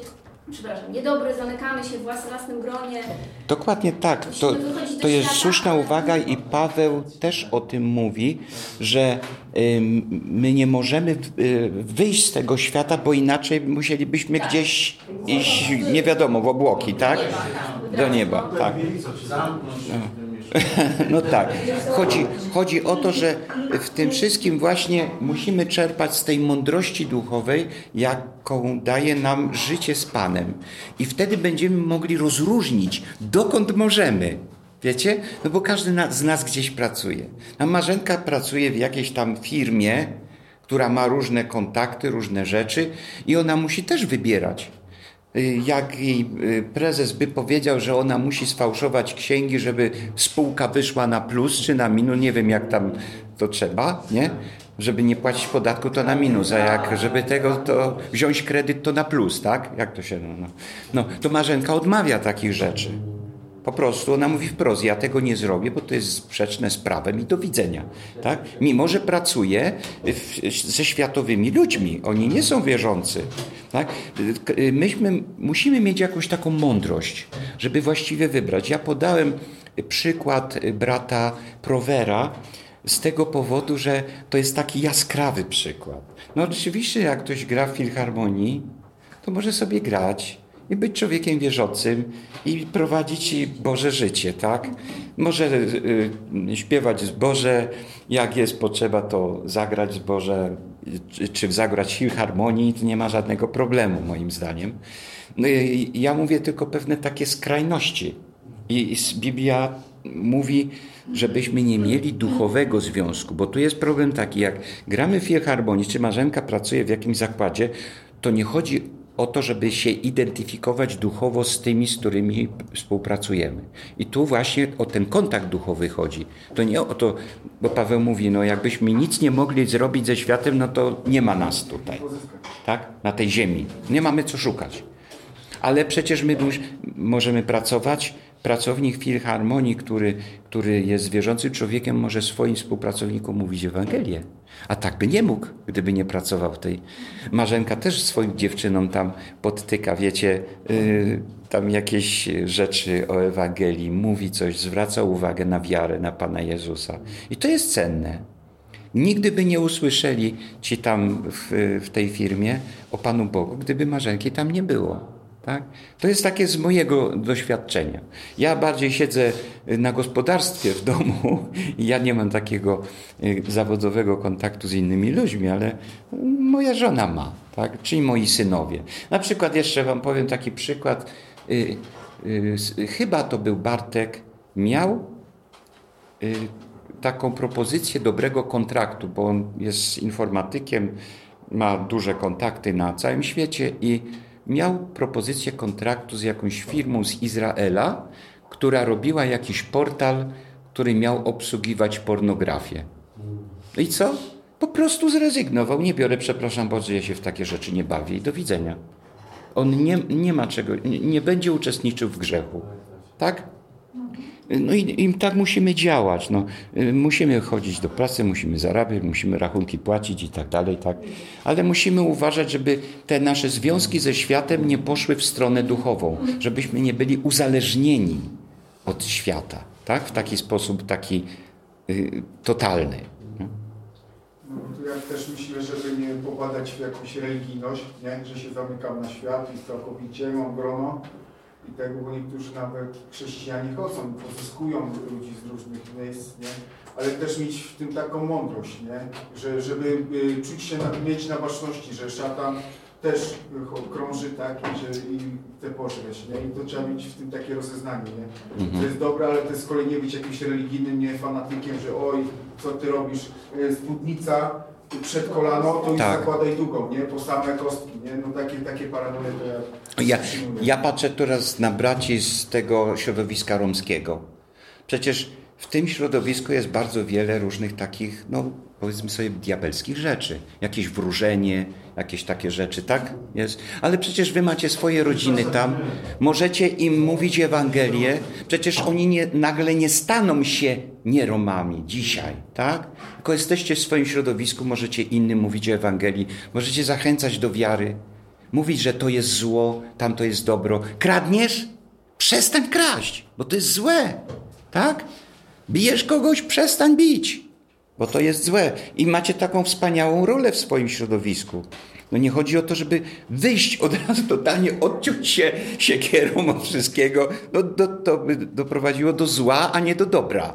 przepraszam, niedobry, zamykamy się w włas- własnym gronie. Dokładnie tak. To, to jest świata, słuszna uwaga i Paweł też o tym mówi, że my nie możemy y, wyjść z tego świata, bo inaczej musielibyśmy Tak. gdzieś iść, nie wiadomo, w obłoki, tak? Do nieba, tak. Do nieba, tak. No tak. Chodzi, chodzi o to, że w tym wszystkim właśnie musimy czerpać z tej mądrości duchowej, jaką daje nam życie z Panem. I wtedy będziemy mogli rozróżnić, dokąd możemy. Wiecie? No bo każdy z nas gdzieś pracuje. A Marzenka pracuje w jakiejś tam firmie, która ma różne kontakty, różne rzeczy i ona musi też wybierać. Y, Jak jej y, prezes by powiedział, że ona musi sfałszować księgi, żeby spółka wyszła na plus czy na minus, nie wiem jak tam to trzeba, nie? Żeby nie płacić podatku, to na minus, a jak żeby tego, to wziąć kredyt, to na plus, tak? Jak to się, no, no. no to Marzenka odmawia takich rzeczy. Po prostu ona mówi wprost, ja tego nie zrobię, bo to jest sprzeczne z prawem i do widzenia. Tak? Mimo, że pracuje ze światowymi ludźmi, oni nie są wierzący. Tak? Myśmy musimy mieć jakąś taką mądrość, żeby właściwie wybrać. Ja podałem przykład brata Provera z tego powodu, że to jest taki jaskrawy przykład. No oczywiście, jak ktoś gra w filharmonii, to może sobie grać i być człowiekiem wierzącym i prowadzić Boże życie, tak? Może y, y, śpiewać zboże, jak jest potrzeba, to zagrać zboże, czy, czy zagrać filharmonii, to nie ma żadnego problemu, moim zdaniem. No ja mówię tylko pewne takie skrajności. I i Biblia mówi, żebyśmy nie mieli duchowego związku, bo tu jest problem taki, jak gramy w filharmonii, czy Marzenka pracuje w jakimś zakładzie, to nie chodzi o to, żeby się identyfikować duchowo z tymi, z którymi współpracujemy. I tu właśnie o ten kontakt duchowy chodzi. To nie o to, bo Paweł mówi, no jakbyśmy nic nie mogli zrobić ze światem, no to nie ma nas tutaj, tak? Na tej ziemi. Nie mamy co szukać. Ale przecież my możemy pracować. Pracownik Filharmonii, który, który jest wierzącym człowiekiem, może swoim współpracownikom mówić Ewangelię. A tak by nie mógł, gdyby nie pracował tej. Marzenka też swoim dziewczynom tam podtyka, wiecie, yy, tam jakieś rzeczy o Ewangelii, mówi coś, zwraca uwagę na wiarę, na Pana Jezusa. I to jest cenne. Nigdy by nie usłyszeli ci tam w, w tej firmie o Panu Bogu, gdyby Marzenki tam nie było. Tak? To jest takie z mojego doświadczenia. Ja bardziej siedzę na gospodarstwie w domu i ja nie mam takiego y, zawodowego kontaktu z innymi ludźmi, ale moja żona ma, tak? czyli moi synowie. Na przykład jeszcze Wam powiem taki przykład. Y, y, chyba to był Bartek, miał taką propozycję dobrego kontraktu, bo on jest informatykiem, ma duże kontakty na całym świecie i miał propozycję kontraktu z jakąś firmą z Izraela, która robiła jakiś portal, który miał obsługiwać pornografię. No i co? Po prostu zrezygnował. Nie biorę, przepraszam bardzo, ja się w takie rzeczy nie bawię i do widzenia. On nie, nie ma czego, nie, nie będzie uczestniczył w grzechu. Tak? No i, i tak musimy działać. No. Musimy chodzić do pracy, musimy zarabiać, musimy rachunki płacić i tak dalej. Tak. Ale musimy uważać, żeby te nasze związki ze światem nie poszły w stronę duchową, żebyśmy nie byli uzależnieni od świata. Tak? W taki sposób taki y, totalny. No, to ja też myślę, żeby nie popadać w jakąś religijność, nie? że się zamykam na świat i całkowicie mam grono, i tego, bo niektórzy nawet chrześcijanie chodzą, pozyskują ludzi z różnych miejsc, nie? ale też mieć w tym taką mądrość, nie? Że, żeby y, czuć się, mieć na baczności, że szatan też krąży tak, że i chce pożreć, nie? I to trzeba mieć w tym takie rozeznanie, nie? Mhm. To jest dobre, ale to jest z kolei nie być jakimś religijnym, nie fanatykiem, że oj, co ty robisz, spódnica, przed kolano, to już tak. zakładaj długą, nie? Po same kostki, nie? No takie, takie paranoje to ja... Ja, ja patrzę teraz na braci z tego środowiska romskiego. Przecież w tym środowisku jest bardzo wiele różnych takich, no powiedzmy sobie, diabelskich rzeczy. Jakieś wróżenie, jakieś takie rzeczy, tak? Jest. Ale przecież wy macie swoje rodziny tam, możecie im mówić Ewangelię, przecież oni nie, nagle nie staną się nieromami dzisiaj, tak? Tylko jesteście w swoim środowisku, możecie innym mówić Ewangelii, możecie zachęcać do wiary, mówić, że to jest zło, tam to jest dobro. Kradniesz? Przestań kraść, bo to jest złe, tak? Bijesz kogoś? Przestań bić bo to jest złe. I macie taką wspaniałą rolę w swoim środowisku. No nie chodzi o to, żeby wyjść od razu totalnie, odciąć się siekierą od wszystkiego. No, do, to by doprowadziło do zła, a nie do dobra.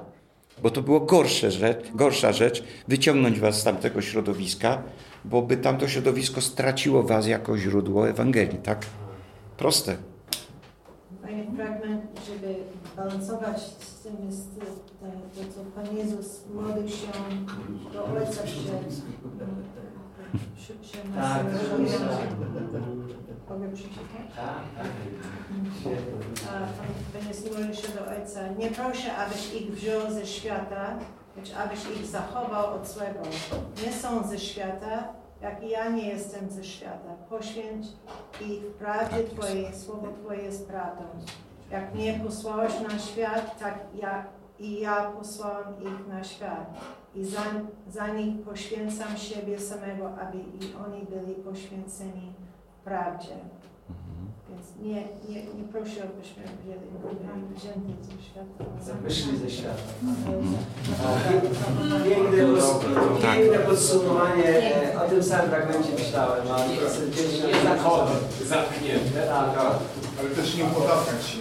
Bo to było gorsze rzecz, gorsza rzecz, wyciągnąć was z tamtego środowiska, bo by tamto środowisko straciło was jako źródło Ewangelii, tak? Proste. Panie żeby balansować z tym jest to, co Pan Jezus modlił się do Ojca się, się, się tak. Mogę przeczytać? Tak, tak. Pan Jezus modlił się do Ojca. Nie proszę, abyś ich wziął ze świata, lecz abyś ich zachował od złego. Nie są ze świata, jak i ja nie jestem ze świata. Poświęć ich w prawdzie Twojej, słowo Twoje jest prawdą. Jak mnie posłałeś na świat, tak ja, i ja posłałam ich na świat. I za, za nich poświęcam siebie samego, aby i oni byli poświęceni prawdzie. Nie, nie, nie proszę, abyśmy byli wzięci ze świata. Wyszli ze świata. Piękne, piękne podsumowanie. O tym samym fragmencie myślałem. A serdecznie zachodzę. Zamknięte. Tak. Ale też nie upodatkać się.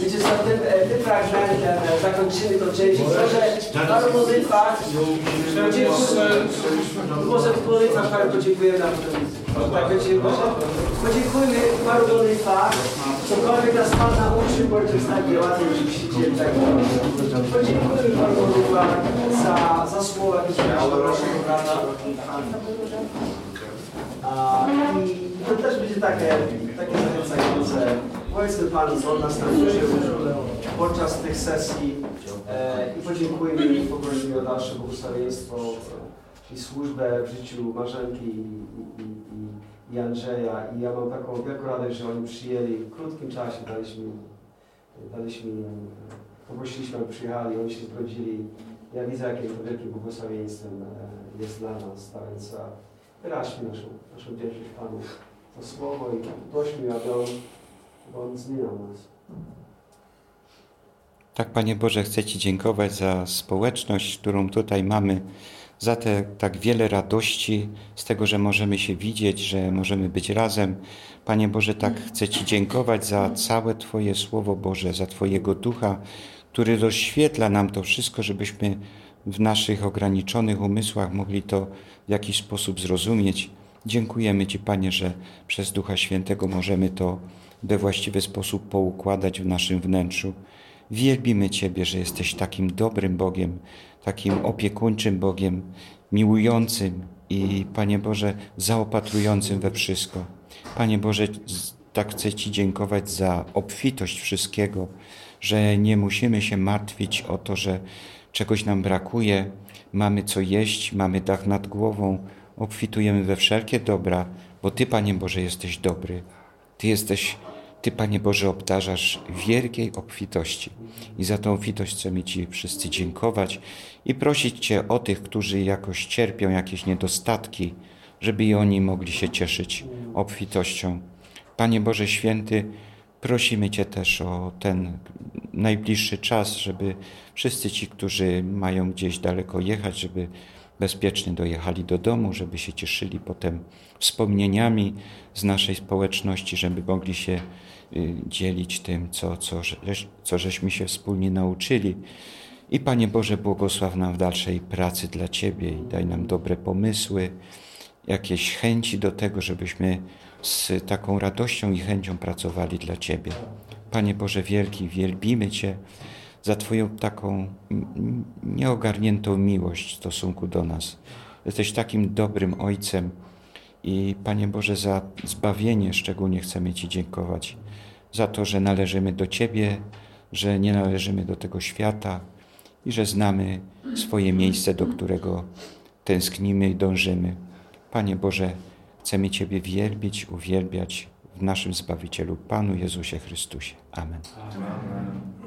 Wiecie co, tym, tym fragmentem zakończymy to część. Może paru modlitwach. Może w modlitwach parę podziękujemy na potem. Tak będzie może? Podziękujmy paru modlitwach. Cokolwiek nas Pan nauczył, podczas takiej łatwiej rzeczywiście tak Podziękujmy paru modlitwach za, za słowa, które naszego brata. I to też będzie takie, takie zachęcające. Powiedzmy Panu, co nas nauczył podczas tych sesji e, i podziękujmy i poprosimy o dalsze błogosławieństwo i służbę w życiu Marzenki i, i, i, Andrzeja. I ja mam taką wielką radość, że oni przyjęli w krótkim czasie, daliśmy, daliśmy poprosiliśmy, aby przyjechali, oni się zgodzili. Ja widzę, jakim to wielkim błogosławieństwem jest dla nas, tak więc wyraźmy naszą, naszą wdzięczność Panu za słowo i prośmy, aby On, aby on zmieniał nas. Tak, Panie Boże, chcę Ci dziękować za społeczność, którą tutaj mamy, za te tak wiele radości z tego, że możemy się widzieć, że możemy być razem. Panie Boże, tak chcę Ci dziękować za całe Twoje Słowo Boże, za Twojego Ducha, który rozświetla nam to wszystko, żebyśmy w naszych ograniczonych umysłach mogli to w jakiś sposób zrozumieć. Dziękujemy Ci, Panie, że przez Ducha Świętego możemy to we właściwy sposób poukładać w naszym wnętrzu. Wielbimy Ciebie, że jesteś takim dobrym Bogiem, takim opiekuńczym Bogiem, miłującym i, Panie Boże, zaopatrującym we wszystko. Panie Boże, tak chcę Ci dziękować za obfitość wszystkiego, że nie musimy się martwić o to, że czegoś nam brakuje, mamy co jeść, mamy dach nad głową, obfitujemy we wszelkie dobra, bo Ty, Panie Boże, jesteś dobry. Ty jesteś ty, Panie Boże, obdarzasz wielkiej obfitości i za tą obfitość chcemy Ci wszyscy dziękować i prosić Cię o tych, którzy jakoś cierpią jakieś niedostatki, żeby i oni mogli się cieszyć obfitością. Panie Boże Święty, prosimy Cię też o ten najbliższy czas, żeby wszyscy ci, którzy mają gdzieś daleko jechać, żeby bezpiecznie dojechali do domu, żeby się cieszyli potem wspomnieniami z naszej społeczności, żeby mogli się dzielić tym, co, co, co żeśmy się wspólnie nauczyli. I Panie Boże, błogosław nam w dalszej pracy dla Ciebie i daj nam dobre pomysły, jakieś chęci do tego, żebyśmy z taką radością i chęcią pracowali dla Ciebie. Panie Boże Wielki, wielbimy Cię za Twoją taką nieogarniętą miłość w stosunku do nas. Jesteś takim dobrym Ojcem i Panie Boże, za zbawienie szczególnie chcemy Ci dziękować. Za to, że należymy do Ciebie, że nie należymy do tego świata i że znamy swoje miejsce, do którego tęsknimy i dążymy. Panie Boże, chcemy Ciebie wielbić, uwielbiać w naszym Zbawicielu, Panu Jezusie Chrystusie. Amen. Amen.